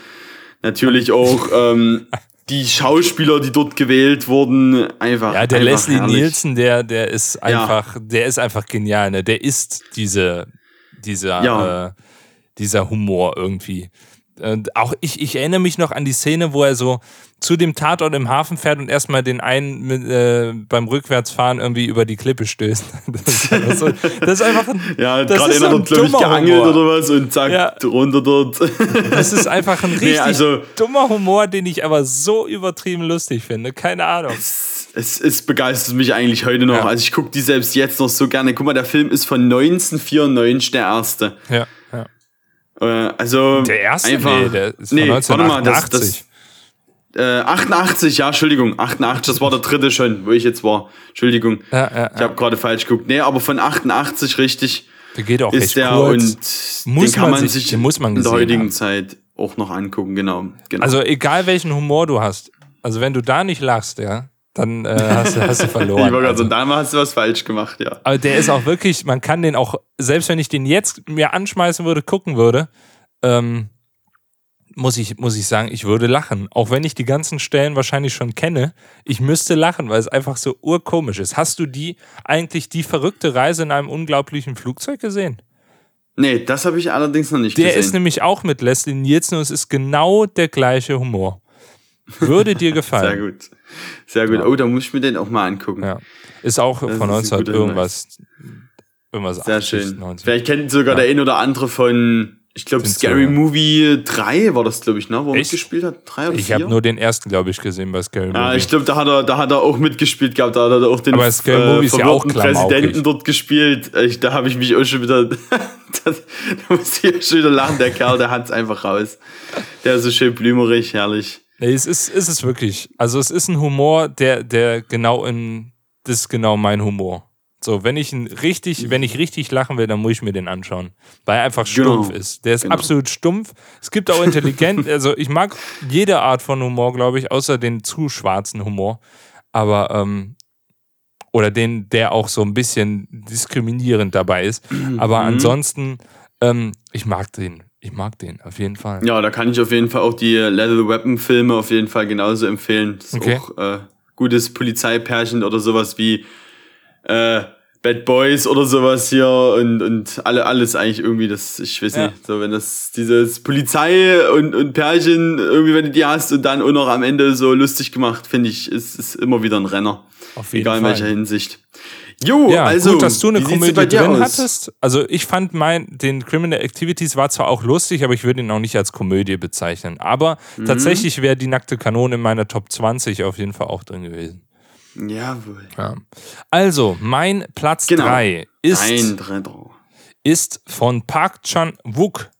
natürlich auch ähm, die Schauspieler, die dort gewählt wurden, einfach. Ja, der einfach Leslie herrlich. Nielsen, der, der ist einfach, der ist einfach genial, ne? Der ist diese, dieser, Ja. äh, dieser Humor irgendwie. Und auch ich, ich erinnere mich noch an die Szene, wo er so zu dem Tatort im Hafen fährt und erstmal den einen mit, äh, beim Rückwärtsfahren irgendwie über die Klippe stößt. Das ist, einfach so, das ist einfach ein, Ja, gerade einer dort, glaube ich, geangelt Humor. oder was und zack, Ja. runter dort. Das ist einfach ein richtig also- dummer Humor, den ich aber so übertrieben lustig finde. Keine Ahnung. es, es begeistert mich eigentlich heute noch. Ja. Also ich gucke die selbst jetzt noch so gerne. Guck mal, der Film ist von 1994, der erste. Ja. Äh, also Der erste? einfach, nee, der ist nee, warte mal, das, 1988. das, äh, 88, ja, Entschuldigung, 88, das war der dritte schon, wo ich jetzt war. Entschuldigung, Ja, ja, ich habe gerade falsch geguckt. Nee, aber von 88 richtig Der geht auch ist recht der kurz. und Muss den kann man sich- den muss man in der heutigen haben. Zeit auch noch angucken, genau. genau. Also egal welchen Humor du hast, Also wenn du da nicht lachst, ja, dann äh, hast, du- hast du Ich verloren. wollte gerade Also, sagen, da hast du was falsch gemacht, ja. aber der ist auch wirklich, man kann den auch, selbst wenn ich den jetzt mir anschmeißen würde, gucken würde, ähm, muss ich, muss ich sagen, ich würde lachen. Auch wenn ich die ganzen Stellen wahrscheinlich schon kenne, ich müsste lachen, weil es einfach so urkomisch ist. Hast du die eigentlich die verrückte Reise in einem unglaublichen Flugzeug gesehen? Nee, das habe ich allerdings noch nicht Der gesehen. ist nämlich auch mit Leslie Nielsen und es ist genau der gleiche Humor. Würde dir gefallen. Sehr gut. Sehr gut. Oh, da muss ich mir den auch mal angucken. Ja. Ist auch Das von ist ein 1900 guter irgendwas. Irgendwas Sehr 80, schön. 90. Vielleicht kennt sogar der ein oder andere von, ich glaube, Scary so, ja. Movie 3 war das, glaube ich, ne? Wo er mitgespielt hat. 3 oder Ich 4? habe nur den ersten, glaube ich, gesehen bei Scary Ja, Movie. ich glaube, da hat er, da hat er auch mitgespielt gehabt, da hat er auch den Aber Scary Movie ist ja auch. Präsidenten dort gespielt. Ich, da habe ich mich auch schon wieder, das, da muss ich auch schon wieder lachen, der Kerl, der hat's einfach raus. Der ist so schön blümerig, herrlich. Nee, es ist, ist es wirklich. Also es ist ein Humor, der, der genau in, das ist genau mein Humor. So, wenn ich richtig, wenn ich richtig lachen will, dann muss ich mir den anschauen. Weil er einfach Genau. stumpf ist. Der ist Genau. absolut stumpf. Es gibt auch intelligent, also ich mag jede Art von Humor, glaube ich, außer den zu schwarzen Humor. Aber, ähm, oder den, der auch so ein bisschen diskriminierend dabei ist. Aber Mhm. ansonsten, ähm, ich mag den. Ich mag den, auf jeden Fall. Ja, da kann ich auf jeden Fall auch die Lethal Weapon Filme auf jeden Fall genauso empfehlen. Das ist Okay. auch äh, gutes Polizeipärchen oder sowas wie äh, Bad Boys oder sowas hier und, und alle, alles eigentlich irgendwie, das, ich weiß Ja. nicht, so wenn das dieses Polizei und, und Pärchen, irgendwie wenn du die hast und dann auch noch am Ende so lustig gemacht, finde ich, ist, ist immer wieder ein Renner. Auf jeden Egal in Fall. welcher Hinsicht. Jo, Ja, also, gut, dass du eine Komödie drin aus? hattest. Also ich fand mein, den Criminal Activities war zwar auch lustig, aber ich würde ihn auch nicht als Komödie bezeichnen. Aber Mhm. tatsächlich wäre die nackte Kanone in meiner Top 20 auf jeden Fall auch drin gewesen. Jawohl. Ja. Also, mein Platz Genau. 3 ist, Ein Dritter. ist von Park Chan-wook.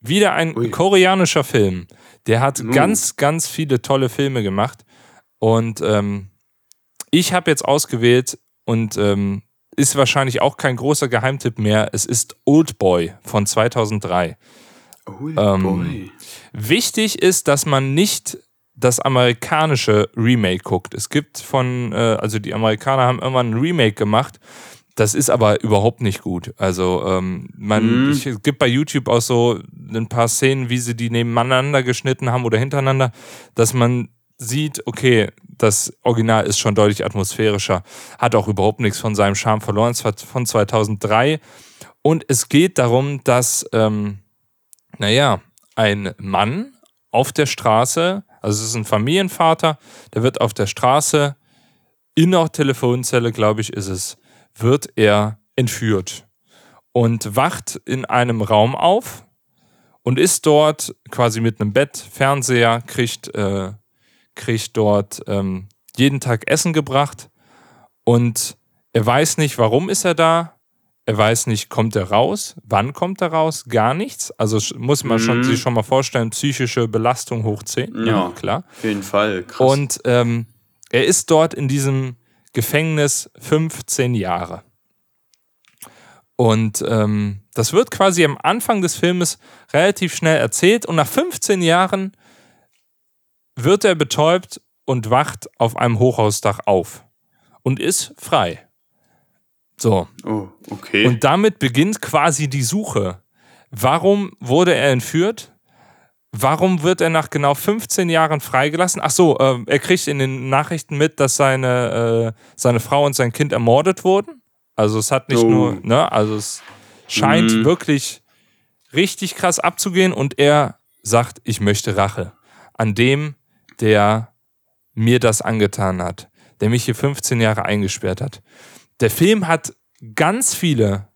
Wieder ein Ui. koreanischer Film. Der hat Uh. ganz, ganz viele tolle Filme gemacht. Und ähm, ich habe jetzt ausgewählt und ähm, ist wahrscheinlich auch kein großer Geheimtipp mehr. Es ist Old Boy von 2003. Oh, Ähm, boy. Wichtig ist, dass man nicht das amerikanische Remake guckt. Es gibt von, äh, also die Amerikaner haben irgendwann ein Remake gemacht. Das ist aber überhaupt nicht gut. Also ähm, man, Mhm. ich, es gibt bei YouTube auch so ein paar Szenen, wie sie die nebeneinander geschnitten haben oder hintereinander, dass man sieht, okay, das Original ist schon deutlich atmosphärischer, hat auch überhaupt nichts von seinem Charme verloren. Es von 2003 und es geht darum, dass ähm, naja, ein Mann auf der Straße, also es ist ein Familienvater, der wird auf der Straße in der Telefonzelle, glaube ich, ist es, wird er entführt und wacht in einem Raum auf und ist dort quasi mit einem Bett, Fernseher, kriegt, äh, kriegt dort ähm, jeden Tag Essen gebracht und er weiß nicht, warum ist er da, er weiß nicht, kommt er raus? Wann kommt er raus? Gar nichts. Also muss man schon, Mhm. sich schon mal vorstellen, psychische Belastung hoch 10. Ja. klar. Auf jeden Fall. Krass. Und ähm, er ist dort in diesem Gefängnis 15 Jahre. Und ähm, das wird quasi am Anfang des Filmes relativ schnell erzählt. Und nach 15 Jahren wird er betäubt und wacht auf einem Hochhausdach auf und ist frei. So. oh, okay. Und damit beginnt quasi die Suche. Warum wurde er entführt? Warum wird er nach genau 15 Jahren freigelassen? Ach so, äh, er kriegt in den Nachrichten mit, dass seine, äh, seine Frau und sein Kind ermordet wurden. Also es hat nicht Oh. nur, ne, also es scheint Mhm. wirklich richtig krass abzugehen und er sagt, ich möchte Rache an dem, der mir das angetan hat, der mich hier 15 Jahre eingesperrt hat. Der Film hat ganz viele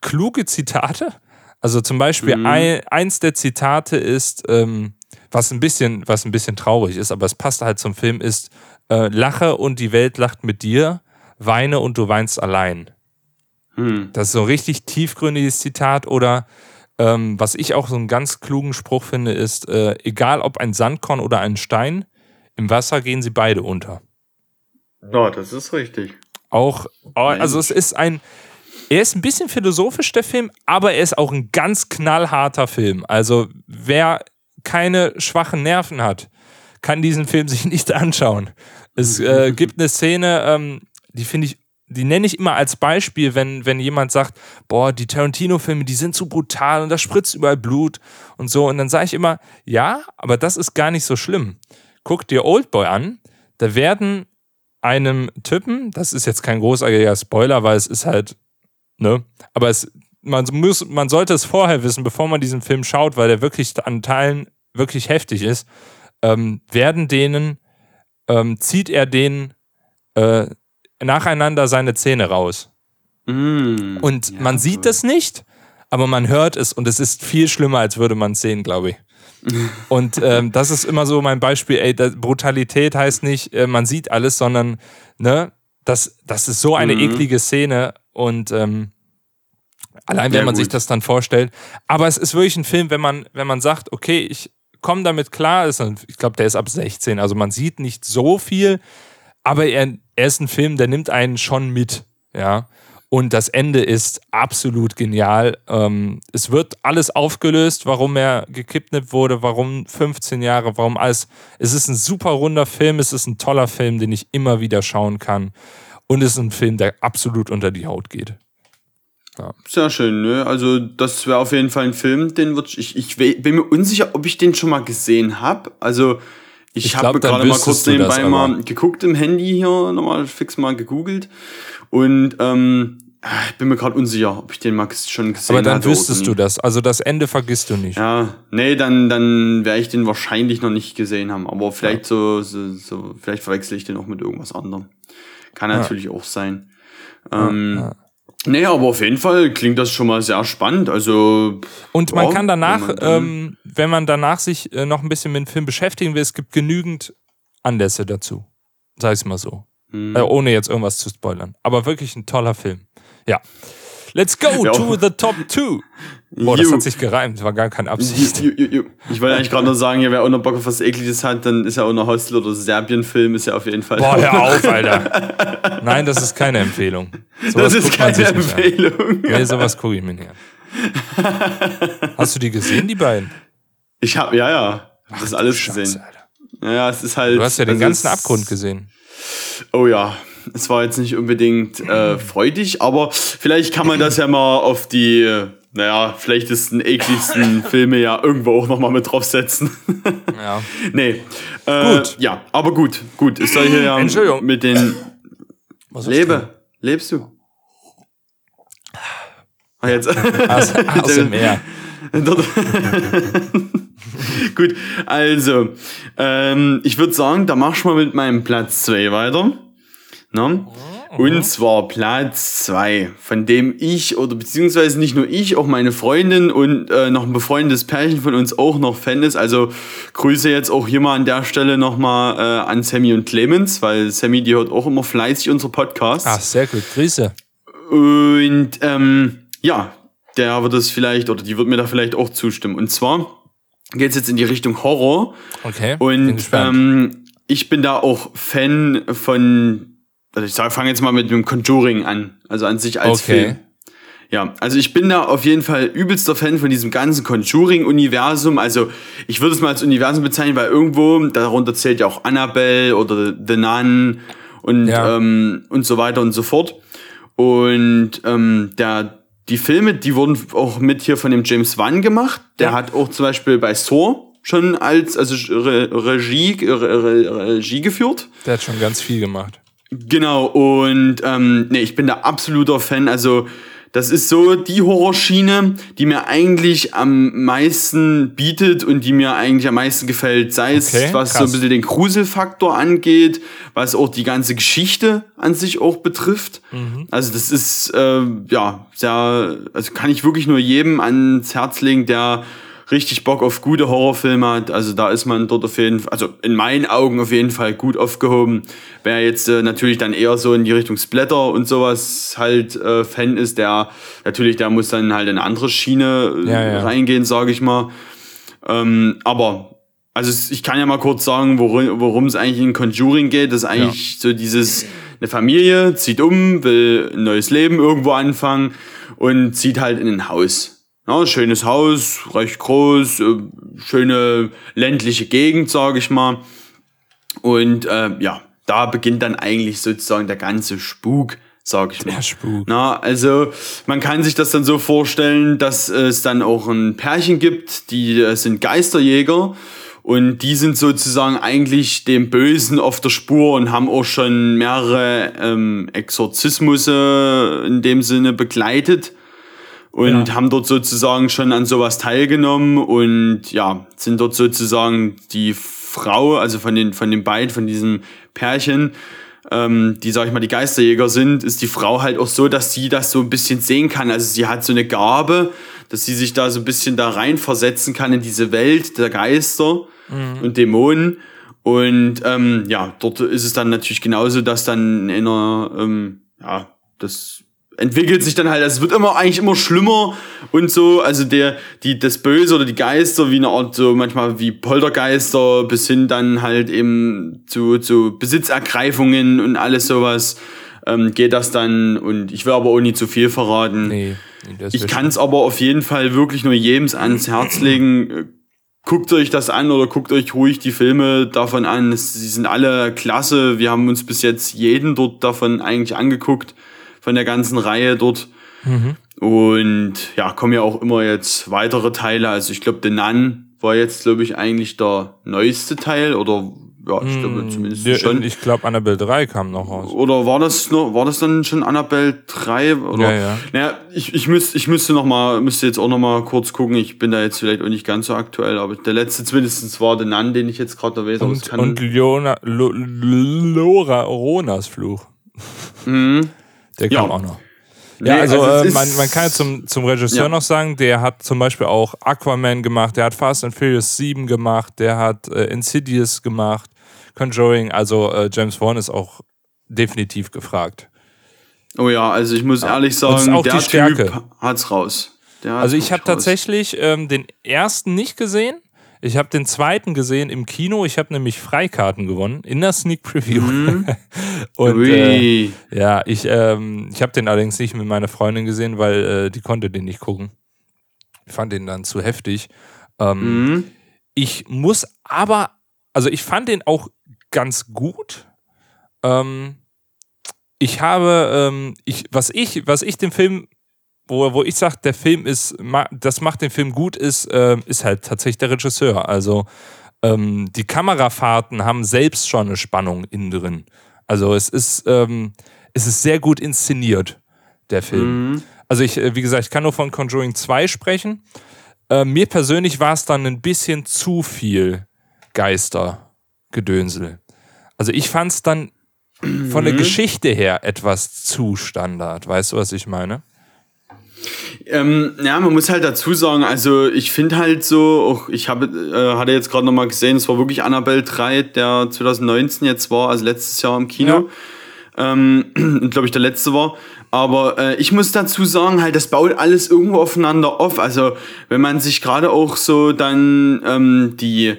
kluge Zitate. Also zum Beispiel Mhm. ein, eins der Zitate ist, ähm, was ein bisschen, was ein bisschen traurig ist, aber es passt halt zum Film, ist äh, Lache und die Welt lacht mit dir, weine und du weinst allein. hm. Das ist so ein richtig tiefgründiges Zitat oder ähm, was ich auch so einen ganz klugen Spruch finde, ist, äh, egal ob ein Sandkorn oder ein Stein, im Wasser gehen sie beide unter. Ja, das ist richtig. Auch, also es ist ein, er ist ein bisschen philosophisch, der Film, aber er ist auch ein ganz knallharter Film. Also wer keine schwachen Nerven hat, kann diesen Film sich nicht anschauen. Es äh, gibt eine Szene, ähm, die finde ich, die nenne ich immer als Beispiel, wenn, wenn jemand sagt, boah, die Tarantino-Filme, die sind zu brutal und da spritzt überall Blut und so. Und dann sage ich immer, ja, aber das ist gar nicht so schlimm. Guck dir Oldboy an, da werden einem Typen, das ist jetzt kein großartiger Spoiler, weil es ist halt, ne, aber es, man, muss, man sollte es vorher wissen, bevor man diesen Film schaut, weil der wirklich an Teilen wirklich heftig ist, ähm, werden denen, ähm, zieht er denen äh, nacheinander seine Zähne raus. Mm, Und ja, man sieht das nicht, aber man hört es und es ist viel schlimmer, als würde man es sehen, glaube ich. Und ähm, das ist immer so mein Beispiel, ey, Brutalität heißt nicht, äh, man sieht alles, sondern, ne, das, das ist so eine Mhm. eklige Szene und ähm, allein wenn Ja, man sich gut. das dann vorstellt. Aber es ist wirklich ein Film, wenn man, wenn man sagt, okay, ich komme damit klar, ist ich glaube, der ist ab 16, also man sieht nicht so viel, aber er, er ist ein Film, der nimmt einen schon mit, ja. Und das Ende ist absolut genial. Ähm, es wird alles aufgelöst, warum er gekidnappt wurde, warum 15 Jahre, warum alles. Es ist ein super runder Film, es ist ein toller Film, den ich immer wieder schauen kann. Und es ist ein Film, der absolut unter die Haut geht. Sehr schön, ne? Also, das wäre auf jeden Fall ein Film, den würde ich, ich we- bin mir unsicher, ob ich den schon mal gesehen habe. Also, ich, Ich habe gerade mal kurz nebenbei mal geguckt im Handy hier, nochmal fix mal gegoogelt. Und, ähm, ich bin mir gerade unsicher, ob ich den mal ges- schon gesehen Aber dann wüsstest du das. Also das Ende vergisst du nicht. Ja, nee, dann, dann werde ich den wahrscheinlich noch nicht gesehen haben. Aber vielleicht so, so, so, vielleicht verwechsel ich den auch mit irgendwas anderem. Kann natürlich auch sein. Ähm, Nee, aber auf jeden Fall klingt das schon mal sehr spannend. Also. Und man ja, kann danach, wenn man dann- ähm, wenn man danach sich äh, noch ein bisschen mit dem Film beschäftigen will, es gibt genügend Anlässe dazu. Sag ich mal so. Hm. Äh, ohne jetzt irgendwas zu spoilern. Aber wirklich ein toller Film. Ja. Let's go Ja. to the top two. Boah, das Ju. hat sich gereimt, war gar keine Absicht. Ju, ju. Ich wollte eigentlich gerade noch sagen, ja, wer auch noch Bock auf was Ekliges hat, dann ist ja auch noch Hostel oder Serbien-Film, ist ja auf jeden Fall. Boah, hör auf, Alter. Nein, das ist keine Empfehlung. Sowas das ist keine. Empfehlung. Nee, sowas gucke ich mir nicht an. Hast du die gesehen, die beiden? Ich habe, ja, ja, das ist alles Scheiße, gesehen. Alter. Ja, es ist halt. Du hast ja den also ganzen Abgrund gesehen. Oh ja, es war jetzt nicht unbedingt äh, freudig, aber vielleicht kann man das ja mal auf die, naja, schlechtesten, ekligsten Filme ja irgendwo auch nochmal mit draufsetzen. Ja. nee. Äh, Gut. Ja, aber gut, gut. Ich soll hier ja Entschuldigung. mit den. Was hast du? Lebe. Lebst du? Ah, jetzt. Aus, aus dem Meer. Gut, also, ähm, ich würde sagen, da mach ich mal mit meinem Platz 2 weiter. Ne? Und zwar Platz 2, von dem ich, oder beziehungsweise nicht nur ich, auch meine Freundin und äh, noch ein befreundetes Pärchen von uns auch noch Fan ist. Also Grüße jetzt auch hier mal an der Stelle nochmal äh, an Sammy und Clemens, weil Sammy, die hört auch immer fleißig unsere Podcasts. Ach, sehr gut. Grüße. Und ähm, ja, der wird es vielleicht, oder die wird mir da vielleicht auch zustimmen. Und zwar geht es jetzt in die Richtung Horror. Okay. bin Und gespannt. ähm, ich bin da auch Fan von, also ich sag, fange jetzt mal mit dem Conjuring an. Also an sich als Okay. Film. Ja, also ich bin da auf jeden Fall übelster Fan von diesem ganzen Conjuring-Universum. Also ich würde es mal als Universum bezeichnen, weil irgendwo, darunter zählt ja auch Annabelle oder The Nun und, Ja. ähm, und so weiter und so fort. Und ähm, der, die Filme, die wurden auch mit hier von dem James Wan gemacht. Der Ja. hat auch zum Beispiel bei Saw schon als also Re Regie, Re Re Regie geführt. Der hat schon ganz viel gemacht. Genau, und ähm, nee, ich bin da absoluter Fan. Also, das ist so die Horrorschiene, die mir eigentlich am meisten bietet und die mir eigentlich am meisten gefällt. Sei es, Okay, was so krass. ein bisschen den Gruselfaktor angeht, was auch die ganze Geschichte an sich auch betrifft. Mhm. Also, das ist, äh, ja, sehr, also kann ich wirklich nur jedem ans Herz legen, der richtig Bock auf gute Horrorfilme hat. Also da ist man dort auf jeden Fall, also in meinen Augen auf jeden Fall gut aufgehoben. Wer jetzt äh, natürlich dann eher so in die Richtung Splatter und sowas halt äh, Fan ist, der natürlich, der muss dann halt in eine andere Schiene äh, Ja, ja. reingehen, sage ich mal. Ähm, aber also ich kann ja mal kurz sagen, worum worum es eigentlich in Conjuring geht. Das ist eigentlich so dieses, eine Familie zieht um, will ein neues Leben irgendwo anfangen und zieht halt in ein Haus. Ja, schönes Haus, recht groß, äh, schöne ländliche Gegend, sage ich mal. Und äh, ja, da beginnt dann eigentlich sozusagen der ganze Spuk, sag ich mal. Der Spuk. Na, also man kann sich das dann so vorstellen, dass es dann auch ein Pärchen gibt, die äh, sind Geisterjäger und die sind sozusagen eigentlich dem Bösen auf der Spur und haben auch schon mehrere ähm, Exorzismusse in dem Sinne begleitet und Ja. haben dort sozusagen schon an sowas teilgenommen und ja, sind dort sozusagen die Frau, also von den, von den beiden, von diesem Pärchen, ähm, die, sag ich mal, die Geisterjäger sind, ist die Frau halt auch so, dass sie das so ein bisschen sehen kann. Also sie hat so eine Gabe, dass sie sich da so ein bisschen da reinversetzen kann in diese Welt der Geister und Dämonen. Und ähm, ja, dort ist es dann natürlich genauso, dass dann in einer, ähm, ja, das entwickelt sich dann halt, also es wird immer eigentlich immer schlimmer und so, also der, die, das Böse oder die Geister, wie eine Art so manchmal wie Poltergeister, bis hin dann halt eben zu, zu Besitzergreifungen und alles sowas, ähm, geht das dann und ich will aber auch nicht zu viel verraten. Nee, Ich kann es aber auf jeden Fall wirklich nur jedem ans Herz legen. Guckt euch das an oder guckt euch ruhig die Filme davon an. Sie sind alle klasse. Wir haben uns bis jetzt jeden dort davon eigentlich angeguckt, von der ganzen Reihe dort. Und ja, kommen ja auch immer jetzt weitere Teile. Also ich glaube, The Nun war jetzt, glaube ich, eigentlich der neueste Teil oder ja, ich glaube zumindest Der- schon. Ich glaube, Annabelle 3 kam noch raus. Oder war das noch, war das dann schon Annabelle 3? Oder? Ja, ja. Naja, ich, ich, müsst, ich müsste noch mal, müsste jetzt auch noch mal kurz gucken. Ich bin da jetzt vielleicht auch nicht ganz so aktuell, aber der letzte zumindest war der Nun, den ich jetzt gerade erwähnt habe. Und, und Leona, Lo, Lora Ronas Fluch. Der kam Ja. auch noch. Nee, Ja, also, also äh, ist- man, man kann ja zum, zum Regisseur Ja. noch sagen, der hat zum Beispiel auch Aquaman gemacht, der hat Fast and Furious 7 gemacht, der hat äh, Insidious gemacht, Conjuring, also äh, James Wan ist auch definitiv gefragt. oh ja, also ich muss ehrlich sagen, auch der die Stärke. Typ hat's raus. Der hat's Also ich habe tatsächlich ähm, den ersten nicht gesehen. Ich habe den zweiten gesehen im Kino. Ich habe nämlich Freikarten gewonnen in der Sneak Preview. Und äh, ja, ich, ähm, ich habe den allerdings nicht mit meiner Freundin gesehen, weil äh, die konnte den nicht gucken. Ich fand den dann zu heftig. Ähm, Mhm. Ich muss aber, also ich fand den auch ganz gut. Ähm, ich habe, ähm, ich, was ich, was ich dem Film, wo, wo ich sage, der Film ist, das macht den Film gut, ist, ähm, ist halt tatsächlich der Regisseur. Also ähm, die Kamerafahrten haben selbst schon eine Spannung innen drin. Also es ist, ähm, es ist sehr gut inszeniert, der Film. Mhm. Also ich, äh, wie gesagt, ich kann nur von Conjuring 2 sprechen. Äh, mir persönlich war es dann ein bisschen zu viel Geistergedönsel. Also ich fand es dann von der Geschichte her etwas zu Standard. Weißt du, was ich meine? Ähm, ja, man muss halt dazu sagen, also ich finde halt so, auch ich habe, äh, hatte jetzt gerade nochmal gesehen, es war wirklich Annabelle 3, der 2019 jetzt war, also letztes Jahr im Kino. Ähm, glaube ich, der letzte war. Aber äh, ich muss dazu sagen, halt, das baut alles irgendwo aufeinander auf. Also, wenn man sich gerade auch so dann ähm, die,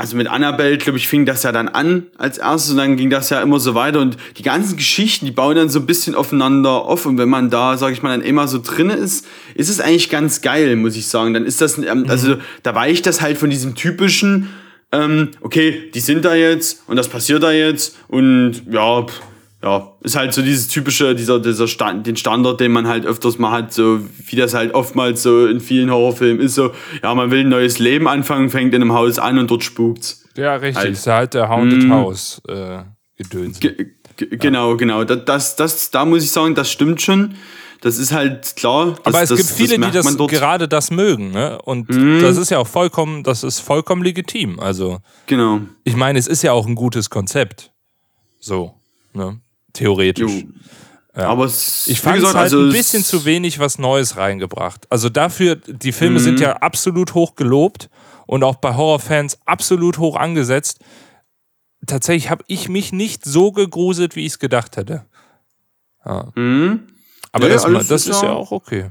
also mit Annabelle, glaube ich, fing das ja dann an als erstes und dann ging das ja immer so weiter. Und die ganzen Geschichten, die bauen dann so ein bisschen aufeinander auf. Und wenn man da, sag ich mal, dann immer so drinne ist, ist es eigentlich ganz geil, muss ich sagen. Dann ist das, ähm, also da weicht das halt von diesem typischen, ähm, okay, die sind da jetzt und das passiert da jetzt und ja, pff, ja, ist halt so dieses typische, dieser, dieser Stand, den Standard, den man halt öfters mal hat, so wie das halt oftmals so in vielen Horrorfilmen ist, so, ja, man will ein neues Leben anfangen, fängt in einem Haus an und dort spukt's. Ja, richtig. Halt. ist halt der Haunted House äh, Gedöns. Ge ge genau, genau. Das, das, das, da muss ich sagen, das stimmt schon. Das ist halt klar. Das, Aber es das, gibt viele, die das gerade das mögen, ne? Und das ist ja auch vollkommen, das ist vollkommen legitim. Also, Genau. ich meine, es ist ja auch ein gutes Konzept. So, ne? Theoretisch. Jo. Aber es, Ich fand es gesagt, halt also ein es- bisschen zu wenig was Neues reingebracht. Also dafür, die Filme Mhm. sind ja absolut hoch gelobt und auch bei Horrorfans absolut hoch angesetzt. Tatsächlich habe ich mich nicht so gegruselt, wie ich es gedacht hätte. Ja. Mhm. Aber Nee, das, das ist ist ja ja- auch okay.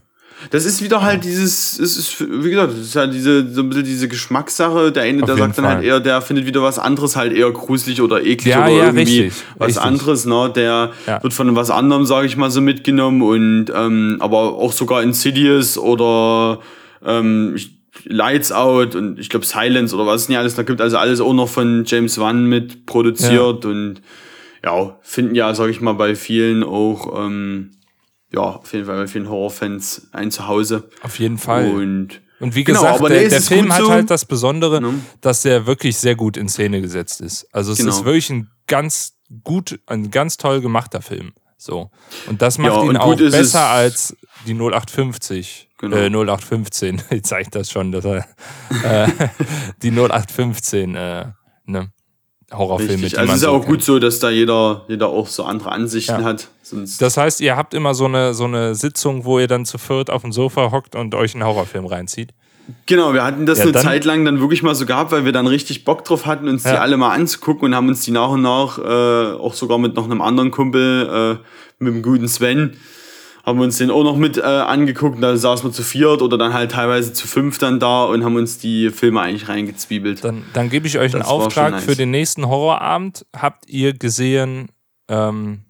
Das ist wieder halt dieses, es ist, wie gesagt, das ist halt diese, so ein bisschen diese Geschmackssache. Der eine, Auf der sagt dann Fall. halt eher, der findet wieder was anderes halt eher gruselig oder eklig Ja, oder ja, irgendwie richtig, was richtig. anderes, ne? Der Ja. wird von was anderem, sage ich mal, so mitgenommen und, ähm, aber auch sogar Insidious oder, ähm, Lights Out und ich glaube Silence oder was es nicht alles da gibt. Also alles auch noch von James Wan mit produziert und ja, finden ja, sag ich mal, bei vielen auch, ähm, ja, auf jeden Fall bei vielen Horrorfans ein Zuhause. Auf jeden Fall. Und Und wie Genau, gesagt, aber der, nee, der Film hat so. halt das Besondere, Ne? dass der wirklich sehr gut in Szene gesetzt ist. Also es Genau. ist wirklich ein ganz gut, ein ganz toll gemachter Film. So. Und das macht Ja, ihn auch besser als die 0850. Genau. Äh, 0815. Jetzt zeigt das schon, dass er äh, die 0815 äh, ne, Horrorfilme, richtig. die Also es ist so ja auch kennt. gut so, dass da jeder, jeder auch so andere Ansichten Ja. hat. Sonst Das heißt, ihr habt immer so eine, so eine Sitzung, wo ihr dann zu viert auf dem Sofa hockt und euch einen Horrorfilm reinzieht. Genau, wir hatten das Ja, eine Zeit lang dann wirklich mal so gehabt, weil wir dann richtig Bock drauf hatten, uns die Ja. alle mal anzugucken und haben uns die nach und nach, äh, auch sogar mit noch einem anderen Kumpel, äh, mit dem guten Sven, haben wir uns den auch noch mit äh, angeguckt. Da saßen wir zu viert oder dann halt teilweise zu fünf dann da und haben uns die Filme eigentlich reingezwiebelt. Dann, dann gebe ich euch einen Das schon Auftrag nice. für den nächsten Horrorabend. Habt ihr gesehen, ähm,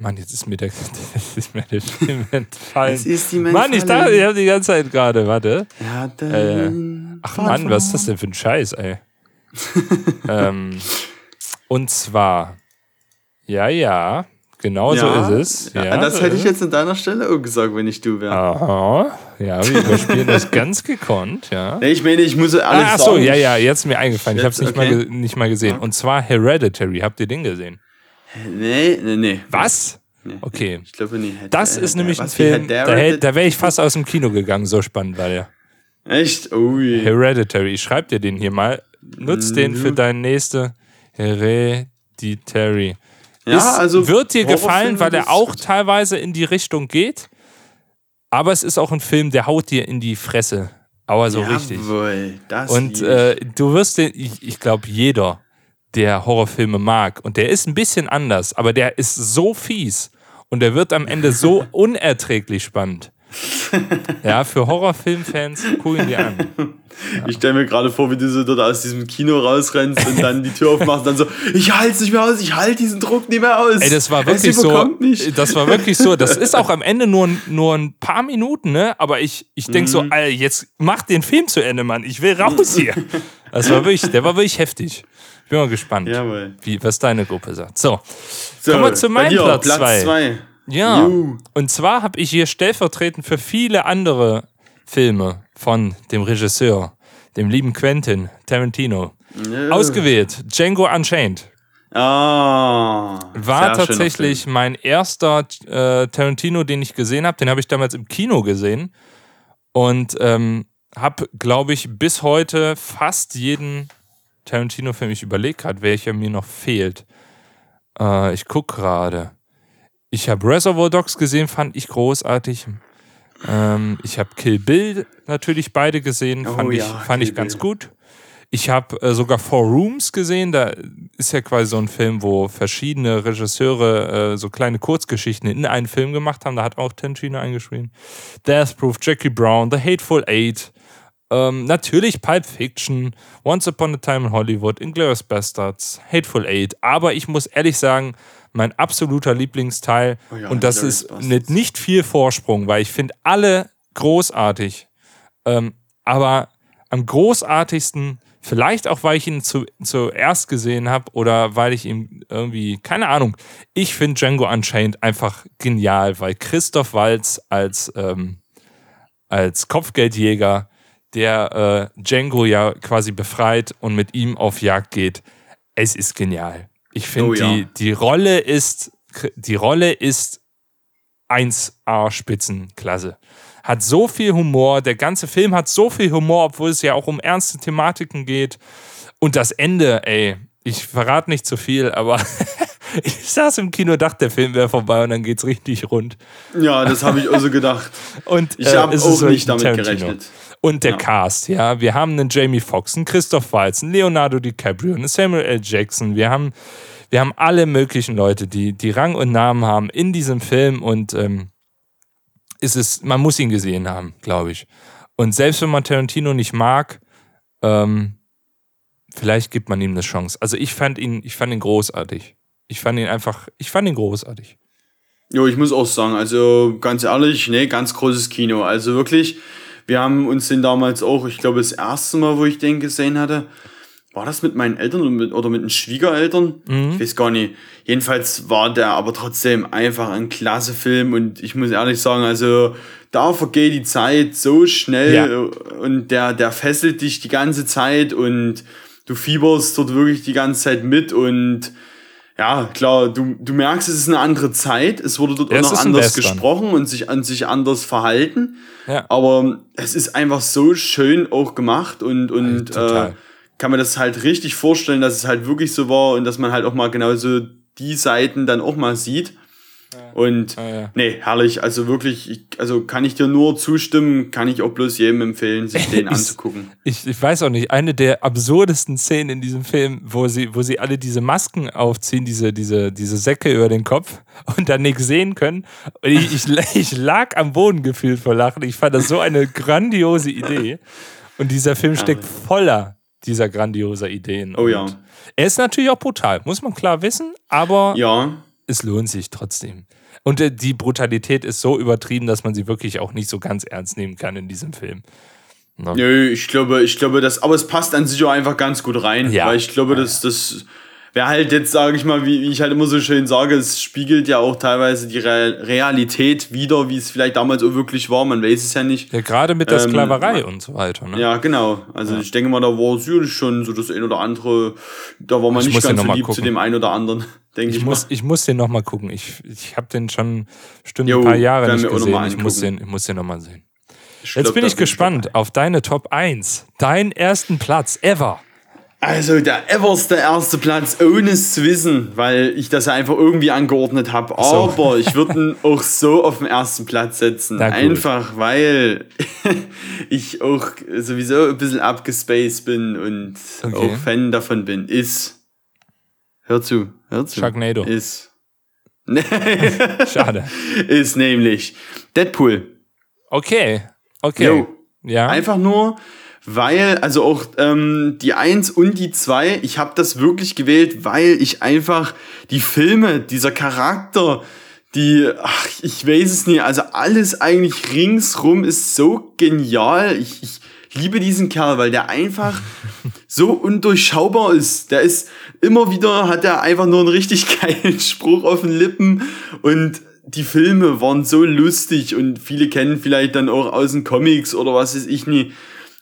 Mann, jetzt ist mir der, das ist mir der Film entfallen. ist die Mann, ich dachte, ich habe die ganze Zeit gerade, warte. Ja, Äh, Ach Mann, was ist das denn für ein Scheiß, ey? ähm, und zwar, ja, ja, genau so ist es. Ja, Ja, das hätte ich jetzt an deiner Stelle auch gesagt, wenn ich du wäre. Aha, ja, wir überspielen das ganz gekonnt, ja. Nee, ich meine, ich muss alles Ah, ach so, ja, ja, jetzt ist mir eingefallen. Ich habe es nicht, okay. mal nicht mal gesehen. Und zwar Hereditary. Habt ihr den gesehen? Nee, nee, nee. Was? Nee. Okay. Ich glaube nicht. Das Äh, ist nämlich ein Film, da, da wäre ich fast aus dem Kino gegangen, so spannend war der. Echt? Ui. Hereditary. Ich schreib dir den hier mal. Nutz den für deine nächste Hereditary. Ja, ist, also wird dir gefallen, weil er auch teilweise in die Richtung geht. Aber es ist auch ein Film, der haut dir in die Fresse. Aber so richtig. Jawohl, das Und äh, du wirst den, ich, ich glaube, jeder, der Horrorfilme mag, und der ist ein bisschen anders, aber der ist so fies und der wird am Ende so unerträglich spannend. Ja, für Horrorfilmfans, gucken die an. ich stelle mir gerade vor, wie du so dort aus diesem Kino rausrennst und dann die Tür aufmachst und dann so, ich halte es nicht mehr aus, ich halte diesen Druck nicht mehr aus. Ey, das war wirklich so. Das war wirklich so. Das ist auch am Ende nur, nur ein paar Minuten, ne? Aber ich, ich denke Mhm. so, Alter, jetzt mach den Film zu Ende, Mann. Ich will raus hier. Das war wirklich, der war wirklich heftig. Ich bin mal gespannt, Jawohl. wie, was deine Gruppe sagt. So, So, Kommen wir zu meinem Platz Platz zwei. zwei. Ja, Juhu. und zwar habe ich hier stellvertretend für viele andere Filme von dem Regisseur, dem lieben Quentin Tarantino, Ja. ausgewählt. Django Unchained Ah. war tatsächlich mein erster äh, Tarantino, den ich gesehen habe. Den habe ich damals im Kino gesehen und ähm, habe, glaube ich, bis heute fast jeden Tarantino-Film. Ich überlege gerade, welcher mir noch fehlt. Äh, ich gucke gerade. Ich habe Reservoir Dogs gesehen, fand ich großartig. Ähm, ich habe Kill Bill natürlich beide gesehen, Oh fand, ich, ja, fand ich ganz Bill. gut. Ich habe äh, sogar Four Rooms gesehen. Da ist ja quasi so ein Film, wo verschiedene Regisseure äh, so kleine Kurzgeschichten in einen Film gemacht haben. Da hat auch Tarantino eingeschrieben. Death Proof, Jackie Brown, The Hateful Eight. Ähm, natürlich Pulp Fiction, Once Upon a Time in Hollywood, Inglourious Bastards, Hateful Eight. Aber ich muss ehrlich sagen, mein absoluter Lieblingsteil, Oh ja, und das ist mit nicht viel Vorsprung, weil ich finde alle großartig. Ähm, aber am großartigsten, vielleicht auch, weil ich ihn zu, zuerst gesehen habe oder weil ich ihn irgendwie, keine Ahnung, ich finde Django Unchained einfach genial, weil Christoph Waltz als, ähm, als Kopfgeldjäger, der äh, Django ja quasi befreit und mit ihm auf Jagd geht, es ist genial. Ich finde, Oh ja. die, die Rolle ist, die Rolle ist 1A Spitzenklasse. Hat so viel Humor, der ganze Film hat so viel Humor, obwohl es ja auch um ernste Thematiken geht. Und das Ende, ey, ich verrate nicht zu viel, aber ich saß im Kino, dachte, der Film wäre vorbei und dann geht's richtig rund. Ja, das habe ich auch so gedacht. Und, Ich äh, habe es auch nicht damit Tarantino. gerechnet. Und der Ja. Cast, ja. Wir haben einen Jamie Foxx, einen Christoph Waltz, einen Leonardo DiCaprio, einen Samuel L. Jackson. Wir haben, wir haben alle möglichen Leute, die, die Rang und Namen haben in diesem Film und ähm, ist es, man muss ihn gesehen haben, glaube ich. Und selbst wenn man Tarantino nicht mag, ähm, vielleicht gibt man ihm eine Chance. Also ich fand ihn, ich fand ihn großartig. Ich fand ihn einfach, ich fand ihn großartig. Jo, ich muss auch sagen, also ganz ehrlich, nee, ganz großes Kino. Also wirklich, Wir haben uns den damals auch, ich glaube, das erste Mal, wo ich den gesehen hatte, war das mit meinen Eltern oder mit, oder mit den Schwiegereltern? Ich weiß gar nicht. Jedenfalls war der aber trotzdem einfach ein klasse Film und ich muss ehrlich sagen, also da vergeht die Zeit so schnell Ja. und der, der fesselt dich die ganze Zeit und du fieberst dort wirklich die ganze Zeit mit und ja, klar, du, du merkst, es ist eine andere Zeit. Es wurde dort Ja, auch noch anders gesprochen und sich an sich anders verhalten. Ja. Aber es ist einfach so schön auch gemacht und, und total. äh, kann man das halt richtig vorstellen, dass es halt wirklich so war und dass man halt auch mal genauso die Seiten dann auch mal sieht. Und ja. nee, herrlich. Also wirklich, ich, also kann ich dir nur zustimmen, kann ich auch bloß jedem empfehlen, sich den Ich- anzugucken. Ich, ich weiß auch nicht, eine der absurdesten Szenen in diesem Film, wo sie, wo sie alle diese Masken aufziehen, diese, diese, diese Säcke über den Kopf und dann nichts sehen können. Und ich, ich, ich lag am Boden gefühlt vor Lachen. Ich fand das so eine grandiose Idee. Und dieser Film steckt voller dieser grandioser Ideen. Oh ja. Und Er ist natürlich auch brutal, muss man klar wissen, aber Ja, es lohnt sich trotzdem. Und äh, die Brutalität ist so übertrieben, dass man sie wirklich auch nicht so ganz ernst nehmen kann in diesem Film. Nö, ich glaube, ich glaube, das, aber es passt an sich auch einfach ganz gut rein, Ja. weil ich glaube, dass das wäre halt jetzt, sage ich mal, wie, wie ich halt immer so schön sage, es spiegelt ja auch teilweise die Re Realität wieder, wie es vielleicht damals auch wirklich war, man weiß es ja nicht. Ja, gerade mit der Ähm, Sklaverei und so weiter. Ne? Ja, genau. Also ich denke mal, da war sicherlich schon so das ein oder andere, da war man Ich nicht ganz so lieb zu dem einen oder anderen, denke ich, Ich muss, mal. ich muss den nochmal gucken. Ich, ich habe den schon bestimmt Jo, ein paar Jahre nicht gesehen. Ich muss den, ich muss den nochmal sehen. Ich Jetzt glaub, bin ich gespannt auf deine Top 1. Deinen ersten Platz ever. Also der everste erste Platz, ohne es zu wissen, weil ich das ja einfach irgendwie angeordnet habe. so. Aber ich würde ihn auch so auf den ersten Platz setzen. Einfach weil ich auch sowieso ein bisschen abgespaced bin und Okay. auch Fan davon bin. Ist. Hör zu, hör zu. Sharknado. Ist. Schade. ist nämlich Deadpool. Okay. Okay. Jo. Ja. Einfach nur, weil, also auch ähm, die 1 und die 2, ich habe das wirklich gewählt, weil ich einfach die Filme, dieser Charakter, die, ach, ich weiß es nicht, also alles eigentlich ringsrum ist so genial. Ich, ich liebe diesen Kerl, weil der einfach so undurchschaubar ist. Der ist immer wieder, hat er einfach nur einen richtig geilen Spruch auf den Lippen und die Filme waren so lustig und viele kennen vielleicht dann auch aus den Comics oder was weiß ich nie.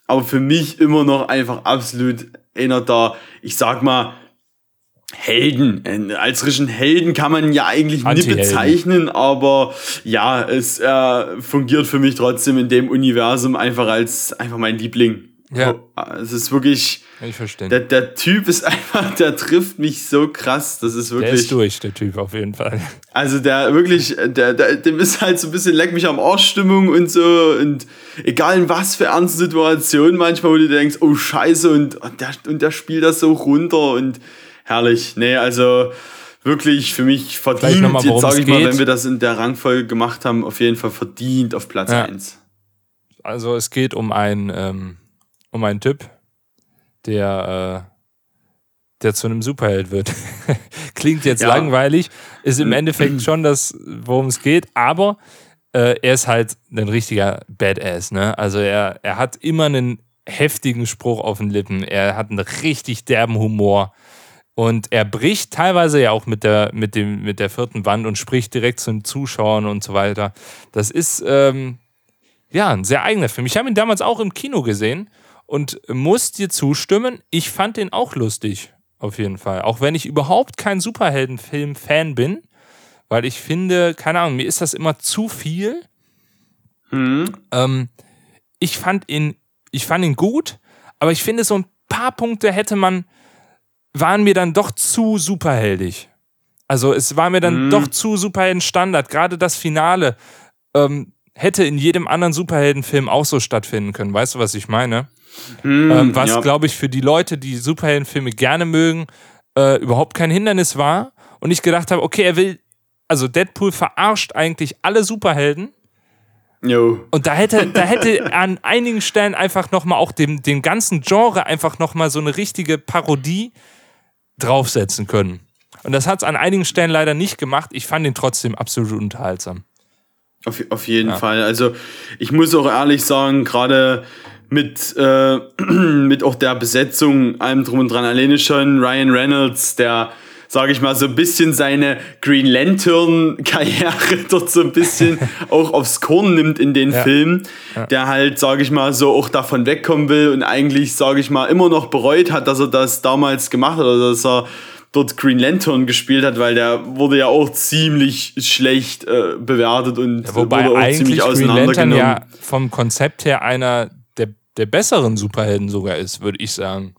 Aber für mich immer noch einfach absolut einer da, ich sag mal, Helden. Äh, Als richtigen Helden kann man ja eigentlich nicht Anti-Helden. bezeichnen, aber ja, es äh, fungiert für mich trotzdem in dem Universum einfach als einfach mein Liebling. Ja. Es ist wirklich, ich verstehe. der, Der, der Typ ist einfach, der trifft mich so krass. Das ist wirklich. ist durch, der Typ, auf jeden Fall. Also der wirklich, der, der, dem ist halt so ein bisschen leck mich am Arsch Stimmung und so und egal in was für ernsten Situationen manchmal, wo du denkst, oh Scheiße und, und, der, und der spielt das so runter und herrlich. Nee, also wirklich für mich verdient, mal, jetzt sage ich mal, geht. wenn wir das in der Rangfolge gemacht haben, auf jeden Fall verdient auf Platz Ja. eins. Also es geht um einen, ähm, um einen Typ, der, äh, der zu einem Superheld wird. Klingt jetzt Ja. langweilig, ist im Endeffekt schon das, worum es geht, aber äh, er ist halt ein richtiger Badass, ne? Also er, er hat immer einen heftigen Spruch auf den Lippen, er hat einen richtig derben Humor. Und er bricht teilweise ja auch mit der, mit, dem, mit der vierten Wand und spricht direkt zu den Zuschauern und so weiter. Das ist, ähm, ja, ein sehr eigener Film. Ich habe ihn damals auch im Kino gesehen und muss dir zustimmen, ich fand den auch lustig, auf jeden Fall. Auch wenn ich überhaupt kein Superheldenfilm-Fan bin, weil ich finde, keine Ahnung, mir ist das immer zu viel. Ähm, ich fand ihn, ich fand ihn gut, aber ich finde, so ein paar Punkte hätte man, waren mir dann doch zu superheldig. Also es war mir dann doch zu Superhelden-Standard. Gerade das Finale ähm, hätte in jedem anderen Superheldenfilm auch so stattfinden können. Weißt du, was ich meine? ähm, was, ja. glaube ich, für die Leute, die Superheldenfilme gerne mögen, äh, überhaupt kein Hindernis war. Und ich gedacht habe, okay, er will, also Deadpool verarscht eigentlich alle Superhelden. Jo. Und da hätte, da hätte an einigen Stellen einfach nochmal auch dem, dem ganzen Genre einfach nochmal so eine richtige Parodie draufsetzen können. Und das hat es an einigen Stellen leider nicht gemacht. Ich fand ihn trotzdem absolut unterhaltsam. Auf, auf jeden Fall. Also ich muss auch ehrlich sagen, gerade mit, äh, mit auch der Besetzung, allem drum und dran, alleine schon Ryan Reynolds, der, sage ich mal, so ein bisschen seine Green Lantern-Karriere dort so ein bisschen auch aufs Korn nimmt in den Ja. Film, der halt, sage ich mal, so auch davon wegkommen will und eigentlich, sage ich mal, immer noch bereut hat, dass er das damals gemacht hat oder dass er dort Green Lantern gespielt hat, weil der wurde ja auch ziemlich schlecht äh, bewertet und Wobei wurde auch eigentlich ziemlich Green Lantern auseinandergenommen. ja vom Konzept her einer der, der besseren Superhelden sogar ist, würde ich sagen.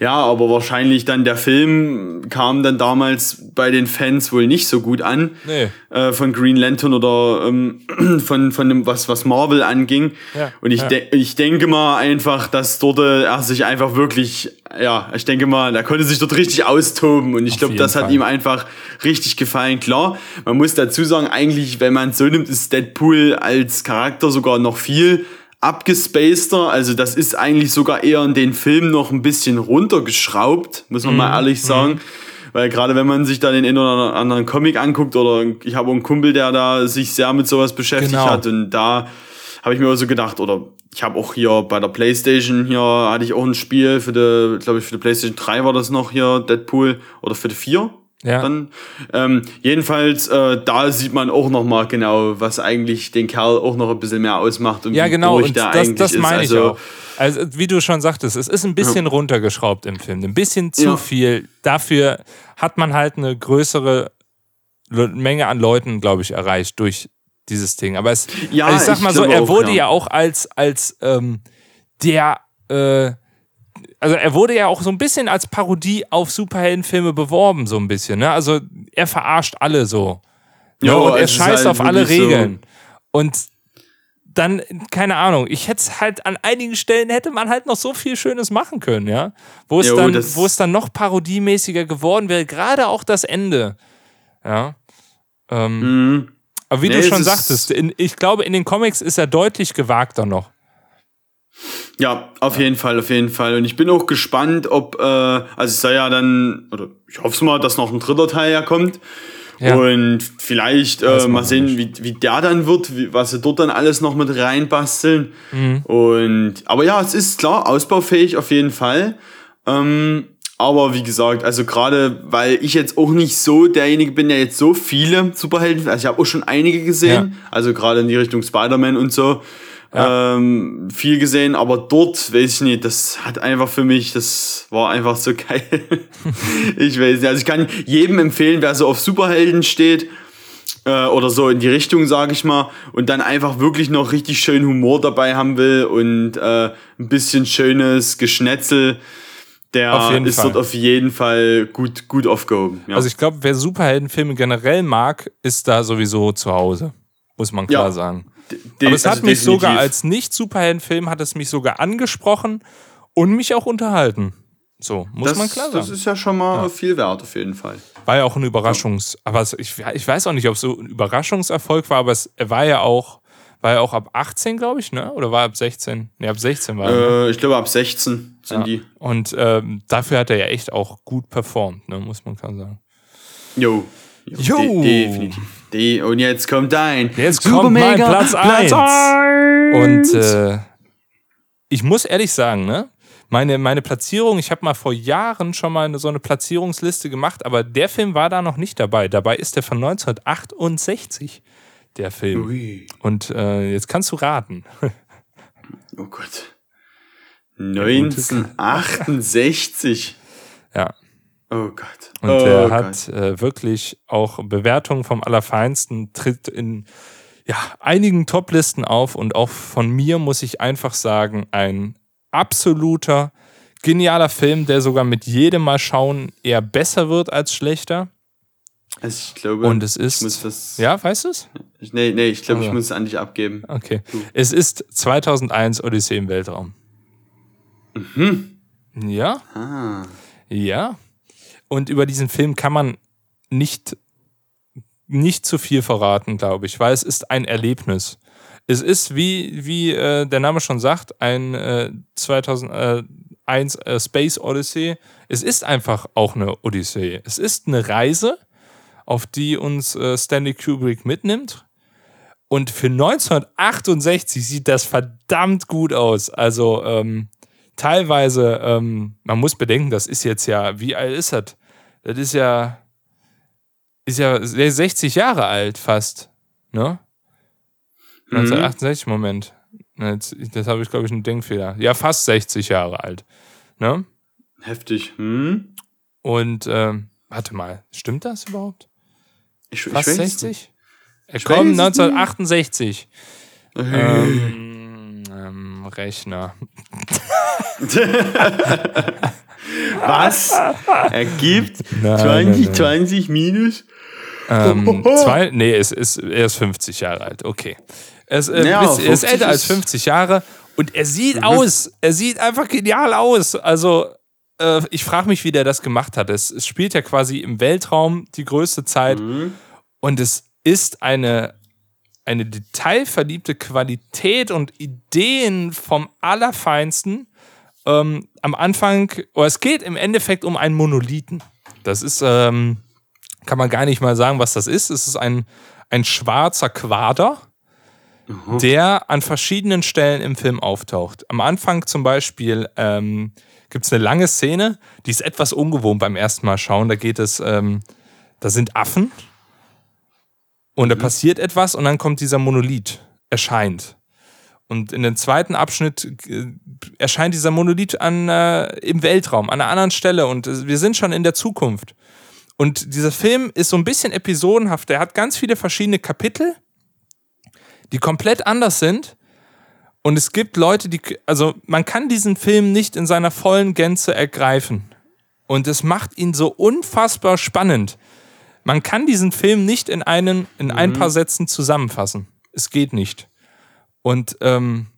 Ja, aber wahrscheinlich dann der Film kam dann damals bei den Fans wohl nicht so gut an. Nee. Äh, von Green Lantern oder ähm, von, von dem, was, was Marvel anging. Ja, Und ich, ja. de ich denke mal einfach, dass dort äh, er sich einfach wirklich, ja, ich denke mal, er konnte sich dort richtig austoben. Und ich glaube, das hat Fall. ihm einfach richtig gefallen. Klar, man muss dazu sagen, eigentlich, wenn man es so nimmt, ist Deadpool als Charakter sogar noch viel abgespaceder. Also das ist eigentlich sogar eher in den Film noch ein bisschen runtergeschraubt, muss man Mhm. mal ehrlich sagen. Weil gerade wenn man sich da den einen oder anderen Comic anguckt oder ich habe auch einen Kumpel, der da sich sehr mit sowas beschäftigt Genau. hat und da habe ich mir auch so gedacht oder ich habe auch hier bei der Playstation hier hatte ich auch ein Spiel für die, glaube ich für die Playstation 3 war das noch hier Deadpool oder für die 4 Ja. dann. Ähm, jedenfalls, äh, da sieht man auch noch mal genau, was eigentlich den Kerl auch noch ein bisschen mehr ausmacht und Ja, wie genau, durch und der das, eigentlich das ist. meine ich also, auch. Also, wie du schon sagtest, es ist ein bisschen runtergeschraubt im Film. Ein bisschen zu Ja. viel. Dafür hat man halt eine größere Menge an Leuten, glaube ich, erreicht durch dieses Ding. Aber es, Ja, also ich sag ich mal so, er auch, wurde ja. ja auch als, als ähm, der, äh, also er wurde ja auch so ein bisschen als Parodie auf Superheldenfilme beworben, so ein bisschen. Ne? Also er verarscht alle so. Ja, Jo, und er es ist scheißt halt auf alle wirklich so- Regeln. Und dann, keine Ahnung, ich hätte es halt an einigen Stellen hätte man halt noch so viel Schönes machen können, ja. Wo es, Jo, dann, wo es dann noch parodiemäßiger geworden wäre, gerade auch das Ende. Ja. Ähm, Mhm. aber wie Nee, du schon sagtest, in, ich glaube, in den Comics ist er deutlich gewagter noch. Ja, auf jeden Fall, auf jeden Fall. Und ich bin auch gespannt, ob, äh, also es soll ja dann, oder ich hoffe mal, dass noch ein dritter Teil ja kommt. Ja. Und vielleicht äh, mal sehen, wie, wie der dann wird, wie, was sie dort dann alles noch mit reinbasteln. Mhm. Und aber ja, es ist klar, ausbaufähig auf jeden Fall. Ähm, aber wie gesagt, also gerade weil ich jetzt auch nicht so derjenige bin, der jetzt so viele Superhelden, also ich habe auch schon einige gesehen, also gerade in die Richtung Spider-Man und so, ähm, viel gesehen, aber dort, weiß ich nicht, das hat einfach für mich, das war einfach so geil. ich weiß nicht, also ich kann jedem empfehlen, wer so auf Superhelden steht, äh, oder so in die Richtung, sage ich mal, und dann einfach wirklich noch richtig schön Humor dabei haben will und äh, ein bisschen schönes Geschnetzel, der ist Fall. dort auf jeden Fall gut, gut aufgehoben. Ja. Also ich glaube, wer Superheldenfilme generell mag, ist da sowieso zu Hause. Muss man klar Ja. sagen. De- Aber es hat also mich sogar als Nicht-Superheldenfilm hat es mich sogar angesprochen und mich auch unterhalten. So, muss das, man klar das sagen. ist ja schon mal viel wert, auf jeden Fall. War ja auch ein Überraschungs-, aber es, ich, ich weiß auch nicht, ob es so ein Überraschungserfolg war, aber es er war ja auch, war ja auch ab 18, glaube ich, ne? Oder war ab 16? Ne, ab 16 war er. ne? Äh, ich glaube, ab 16 sind Ja. die. Und ähm, dafür hat er ja echt auch gut performt, ne? Muss man klar sagen. Jo. Jo. De definitiv. De und jetzt kommt dein. Jetzt Super kommt mein Mega Platz Platz 1. eins. Und äh, ich muss ehrlich sagen, ne? Meine, meine Platzierung, ich habe mal vor Jahren schon mal eine, so eine Platzierungsliste gemacht, aber der Film war da noch nicht dabei. Dabei ist der von 1968, der Film. Ui. Und äh, jetzt kannst du raten. Oh Gott. 1968. ja. Oh Gott. Und oh der Gott. hat äh, wirklich auch Bewertungen vom Allerfeinsten, tritt in ja, einigen Toplisten auf und auch von mir muss ich einfach sagen, ein absoluter, genialer Film, der sogar mit jedem Mal schauen eher besser wird als schlechter. Also ich glaube, Und es ist. ich muss das. ja, weißt du es? Ich, nee, nee, ich glaube, Also. ich muss es an dich abgeben. Okay. Es ist 2001 Odyssee im Weltraum. Mhm. Ja, Ah. ja. Und über diesen Film kann man nicht, nicht zu viel verraten, glaube ich, weil es ist ein Erlebnis. Es ist, wie, wie äh, der Name schon sagt, ein äh, 2001 äh, Space Odyssey. Es ist einfach auch eine Odyssee. Es ist eine Reise, auf die uns äh, Stanley Kubrick mitnimmt. Und für 1968 sieht das verdammt gut aus. Also ähm, teilweise, ähm, man muss bedenken, das ist jetzt ja, wie alt ist das? Das ist ja, ist ja 60 Jahre alt fast, ne? 1968, Moment. Jetzt, das habe ich, glaube ich, einen Denkfehler. Ja, fast 60 Jahre alt. Ne? Heftig. Hm? Und ähm, warte mal, stimmt das überhaupt? Ich, ich Fast weiß 60? Er Ich kommt weiß es 1968. nicht. Ähm, ähm, Rechner. Was? Ergibt Nein, nein, 20, nein. 20 minus? Ähm, zwei, nee, es ist, er ist 50 Jahre alt, okay. Er ist, äh, Ja, bis- er ist 50 älter als ist- 50 Jahre und er Mhm. sieht aus, er sieht einfach genial aus. Also, äh, ich frage mich, wie der das gemacht hat. Es, es spielt ja quasi im Weltraum die größte Zeit Mhm. und es ist eine, eine detailverliebte Qualität und Ideen vom Allerfeinsten. Ähm, am Anfang, oder es geht im Endeffekt um einen Monolithen. Das ist, ähm, kann man gar nicht mal sagen, was das ist. Es ist ein, ein schwarzer Quader, der an verschiedenen Stellen im Film auftaucht. Am Anfang zum Beispiel ähm, gibt es eine lange Szene, die ist etwas ungewohnt beim ersten Mal schauen. Da geht es, ähm, da sind Affen und da passiert etwas und dann kommt dieser Monolith, erscheint. Und in dem zweiten Abschnitt äh, erscheint dieser Monolith an, äh, im Weltraum, an einer anderen Stelle und äh, wir sind schon in der Zukunft. Und dieser Film ist so ein bisschen episodenhaft. Er hat ganz viele verschiedene Kapitel, die komplett anders sind. Und es gibt Leute, die, also man kann diesen Film nicht in seiner vollen Gänze ergreifen. Und es macht ihn so unfassbar spannend. Man kann diesen Film nicht in, einen, in ein paar Sätzen zusammenfassen. Es geht nicht. Und ähm,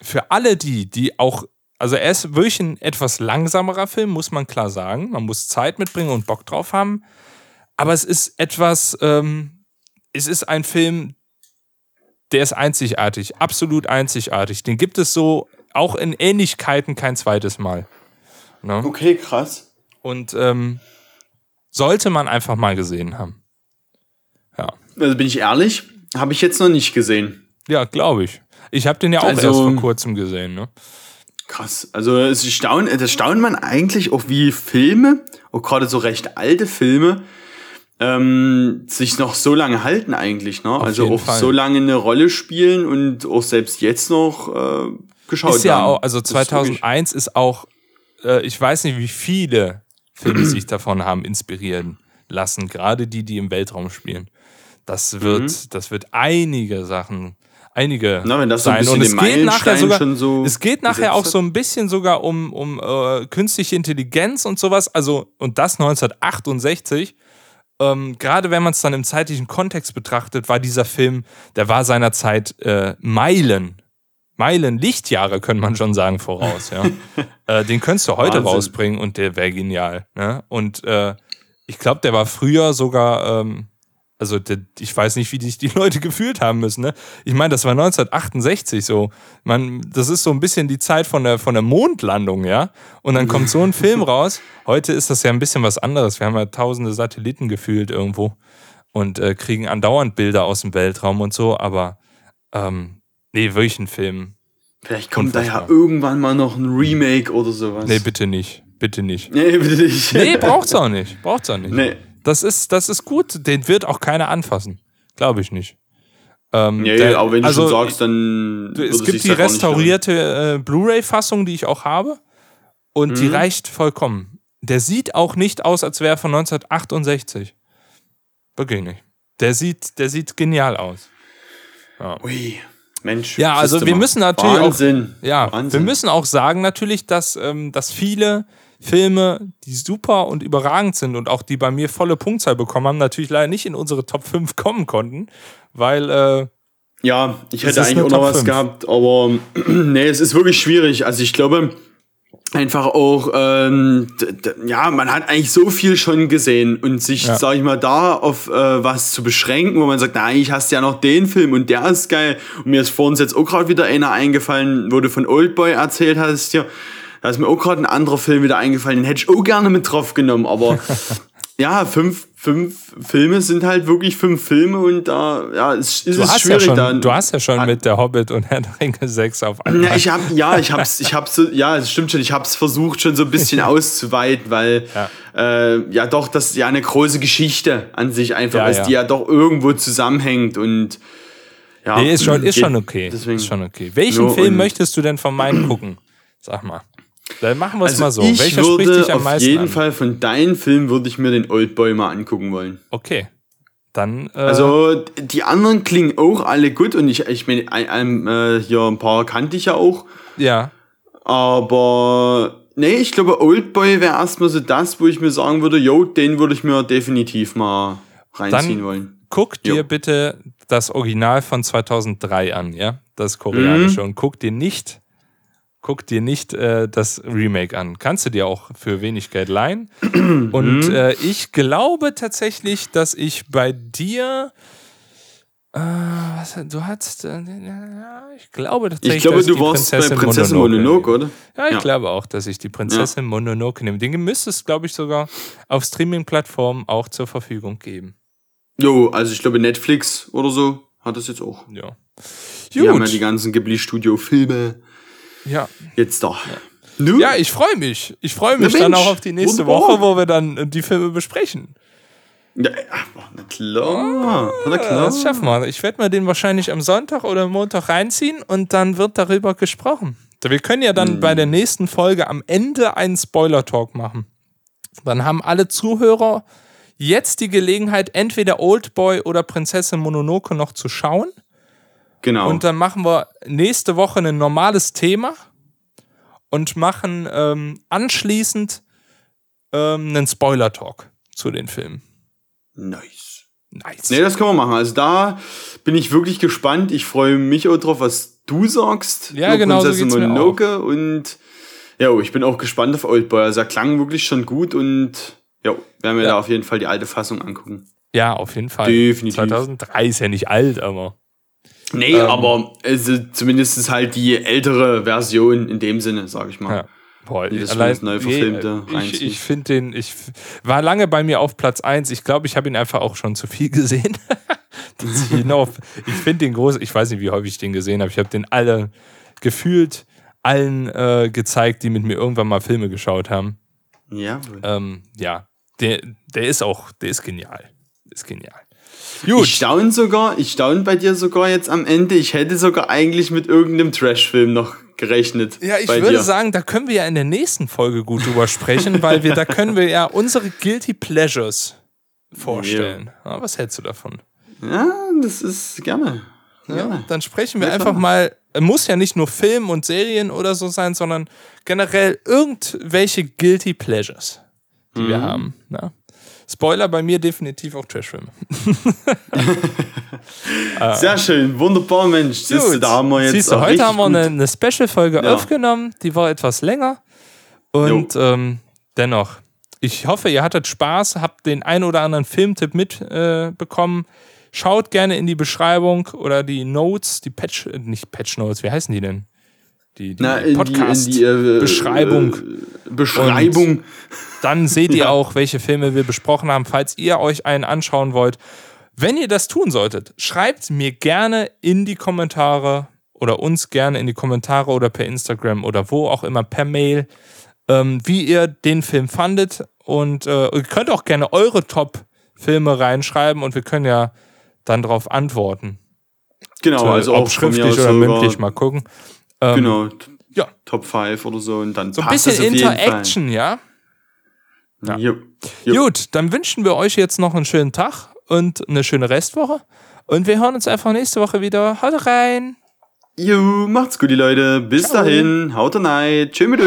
für alle die, die auch, also er ist wirklich ein etwas langsamerer Film, muss man klar sagen. Man muss Zeit mitbringen und Bock drauf haben. Aber es ist etwas, ähm, es ist ein Film, der ist einzigartig, absolut einzigartig. Den gibt es so auch in Ähnlichkeiten kein zweites Mal. Ne? Okay, krass. Und ähm, sollte man einfach mal gesehen haben. Ja, Also bin ich ehrlich, habe ich jetzt noch nicht gesehen. ja glaube ich. Ich habe den ja auch Also- erst vor kurzem gesehen. Ne? Krass. Also es staun, das staunt man eigentlich auch wie Filme, auch gerade so recht alte Filme, ähm, sich noch so lange halten eigentlich, ne? also auch Fall. so lange eine Rolle spielen und auch selbst jetzt noch äh, geschaut Ist ja werden. auch, also Das ist wirklich- 2001 ist auch, äh, ich weiß nicht, wie viele Filme sich davon haben inspirieren lassen, gerade die, die im Weltraum spielen. Das wird, das wird einige Sachen, einige Mhm. Na, wenn das so ein sein. bisschen Und es geht nachher sogar, schon so es geht nachher auch so ein bisschen sogar um, um äh, künstliche Intelligenz und sowas. Also, und das 1968. Ähm, gerade wenn man es dann im zeitlichen Kontext betrachtet, war dieser Film, der war seiner Zeit äh, Meilen, Meilen, Lichtjahre, könnte man schon sagen, voraus. Ja. äh, den könntest du heute Wahnsinn. rausbringen und der wäre genial. Ne? Und äh, ich glaube, der war früher sogar, ähm, also der, ich weiß nicht, wie sich die Leute gefühlt haben müssen. Ne? Ich meine, das war 1968 so. Man, das ist so ein bisschen die Zeit von der, von der Mondlandung, ja. Und dann kommt so ein Film raus. Heute ist das ja ein bisschen was anderes. Wir haben ja tausende Satelliten gefühlt irgendwo und äh, kriegen andauernd Bilder aus dem Weltraum und so, aber ähm, nee, wirklich ein Film. Vielleicht kommt da ja irgendwann mal noch ein Remake oder sowas. Nee, bitte nicht. Bitte nicht. Nee, bitte nicht. Nee, braucht's auch nicht. Braucht's auch nicht. Nee. Das ist, das ist gut. Den wird auch keiner anfassen. Glaube ich nicht. Ähm, Nee, der- aber wenn du also, schon sagst, dann. es gibt die ja restaurierte äh, Blu-ray-Fassung, die ich auch habe. Und die Mhm. reicht vollkommen. Der sieht auch nicht aus, als wäre er von 1968. Wirklich nicht. Der sieht, der sieht genial aus. Ui, Mensch. Ja, also wir müssen natürlich Wahnsinn. auch, ja, Wahnsinn. wir müssen auch sagen natürlich, dass, ähm, dass viele Filme, die super und überragend sind und auch die bei mir volle Punktzahl bekommen haben, natürlich leider nicht in unsere Top 5 kommen konnten, weil äh, Ja, ich hätte eigentlich auch noch was gehabt, aber nee, es ist wirklich schwierig. Also ich glaube einfach auch, ähm, ja, man hat eigentlich so viel schon gesehen und sich, Ja. sag ich mal, da auf äh, was zu beschränken, wo man sagt, na, ich hast ja noch den Film und der ist geil. Und mir ist vor uns jetzt auch gerade wieder einer eingefallen, wo du von Oldboy erzählt hast, ja. Da ist mir auch gerade ein anderer Film wieder eingefallen, den hätte ich auch gerne mit drauf genommen, aber ja, fünf, fünf Filme sind halt wirklich fünf Filme und da, ja, es, es ist hast, ja schwierig schon, dann. du hast ja schon mit der Hobbit und Herr der Ringe 6 auf einmal. Ja, ich hab, ja, ich hab's, ich hab's, ja, es stimmt schon, ich hab's versucht schon so ein bisschen auszuweiten, weil, Ja. Äh, ja doch, das ja eine große Geschichte an sich einfach Ja, ist, ja. die ja doch irgendwo zusammenhängt und, ja. Nee, ist schon, ist schon okay. Deswegen. Ist schon okay. Welchen Film möchtest du denn von meinen gucken? Sag mal. Dann machen wir es Also mal so. ich Welcher spricht würde dich am auf meisten jeden an? Fall von deinen Filmen würde ich mir den Oldboy mal angucken wollen. Okay. Dann, äh, Also die anderen klingen auch alle gut und ich, ich meine, ein, ein, äh, hier ein paar kannte ich ja auch. ja. Aber nee, ich glaube, Oldboy wäre erstmal so das, wo ich mir sagen würde, yo, den würde ich mir definitiv mal reinziehen Dann- wollen. Guck dir Jo. bitte das Original von 2003 an, ja? Das koreanische. Mhm. Und guck dir nicht, guck dir nicht äh, das Remake an. Kannst du dir auch für wenig Geld leihen. Und Mhm. äh, ich glaube tatsächlich, dass ich bei dir. Äh, was, du hast. Äh, ja, ich glaube tatsächlich. Ich glaube, dass du die warst bei Prinzessin Mononoke, oder? Ja, ich Ja. glaube auch, dass ich die Prinzessin Mononoke nehme. Den müsste es, glaube ich, sogar auf Streaming-Plattformen auch zur Verfügung geben. Jo, also ich glaube, Netflix oder so hat das jetzt auch. Ja. Die haben ja Gut. die ganzen Ghibli-Studio-Filme Ja. jetzt da. Nu? ja, ich freue mich. Ich freue mich Na dann Mensch, auch auf die nächste wunderbar. Woche, wo wir dann äh, die Filme besprechen. Ja, na klar. Na Ja, klar. das schaffen wir. Ich werde mir den wahrscheinlich am Sonntag oder Montag reinziehen und dann wird darüber gesprochen. Wir können ja dann bei der nächsten Folge am Ende einen Spoiler-Talk machen. Dann haben alle Zuhörer jetzt die Gelegenheit, entweder Oldboy oder Prinzessin Mononoke noch zu schauen. Genau. Und dann machen wir nächste Woche ein normales Thema und machen ähm, anschließend ähm, einen Spoiler-Talk zu den Filmen. nice. Nice. Nee, das können wir machen. Also da bin ich wirklich gespannt. Ich freue mich auch drauf, was du sagst. Ja, über genau so Prinzessin mir Mononoke und ja, oh, ich bin auch gespannt auf Oldboy. Also er klang wirklich schon gut und ja, werden wir Ja. da auf jeden Fall die alte Fassung angucken. Ja, auf jeden Fall. Definitiv. 2003 ist ja nicht alt, aber. Nee, Ähm. aber also zumindest ist halt die ältere Version in dem Sinne, sag ich mal. Ja. Boah, das allein- neu verfilmte ich, reinziehen. ich finde den, ich war lange bei mir auf Platz 1. Ich glaube, ich habe ihn einfach auch schon zu viel gesehen. Ich ich finde den groß, ich weiß nicht, wie häufig ich den gesehen habe. Ich habe den alle gefühlt allen äh, gezeigt, die mit mir irgendwann mal Filme geschaut haben. Jawohl. Ähm, ja, der, der ist auch, der ist genial. Ist genial. Ich staune sogar, ich staune bei dir sogar jetzt am Ende. Ich hätte sogar eigentlich mit irgendeinem Trash-Film noch gerechnet. Ja, ich würde dir. sagen, da können wir ja in der nächsten Folge gut drüber sprechen, weil wir da können wir ja unsere Guilty Pleasures vorstellen. Ja, was hältst du davon? Ja, das ist gerne. gerne. Dann sprechen wir Ja, einfach mal, muss ja nicht nur Film und Serien oder so sein, sondern generell irgendwelche Guilty Pleasures, die Mhm. wir haben. Na? Spoiler bei mir definitiv auch Trashfilme. Sehr schön, wunderbar, Mensch. Siehst du, Gut. da haben wir jetzt Siehst du, heute haben wir gut- eine, eine Special-Folge Ja. aufgenommen, die war etwas länger. Und ähm, dennoch, ich hoffe, ihr hattet Spaß, habt den ein oder anderen Filmtipp mitbekommen. Äh. Schaut gerne in die Beschreibung oder die Notes, die Patch, äh, nicht Patch Notes, wie heißen die denn? Die, die Na, in die, in Podcast die äh, Beschreibung. Äh, Beschreibung. Dann seht ihr Ja. auch, welche Filme wir besprochen haben, falls ihr euch einen anschauen wollt. Wenn ihr das tun solltet, schreibt mir gerne in die Kommentare oder uns gerne in die Kommentare oder per Instagram oder wo auch immer per Mail, ähm, wie ihr den Film fandet. Und äh, ihr könnt auch gerne eure Top-Filme reinschreiben und wir können ja dann darauf antworten. Genau, also Ob auch von mir schriftlich oder mündlich, mal gucken. Ähm, Genau. Ja. Top 5 oder so und dann So ein bisschen Interaction, ja? Fall. Jo. Jo. Gut, dann wünschen wir euch jetzt noch einen schönen Tag und eine schöne Restwoche. Und wir hören uns einfach nächste Woche wieder. Haut rein! Jo, macht's gut, die Leute. Bis Ciao. dahin. Haut rein. Tschö mit.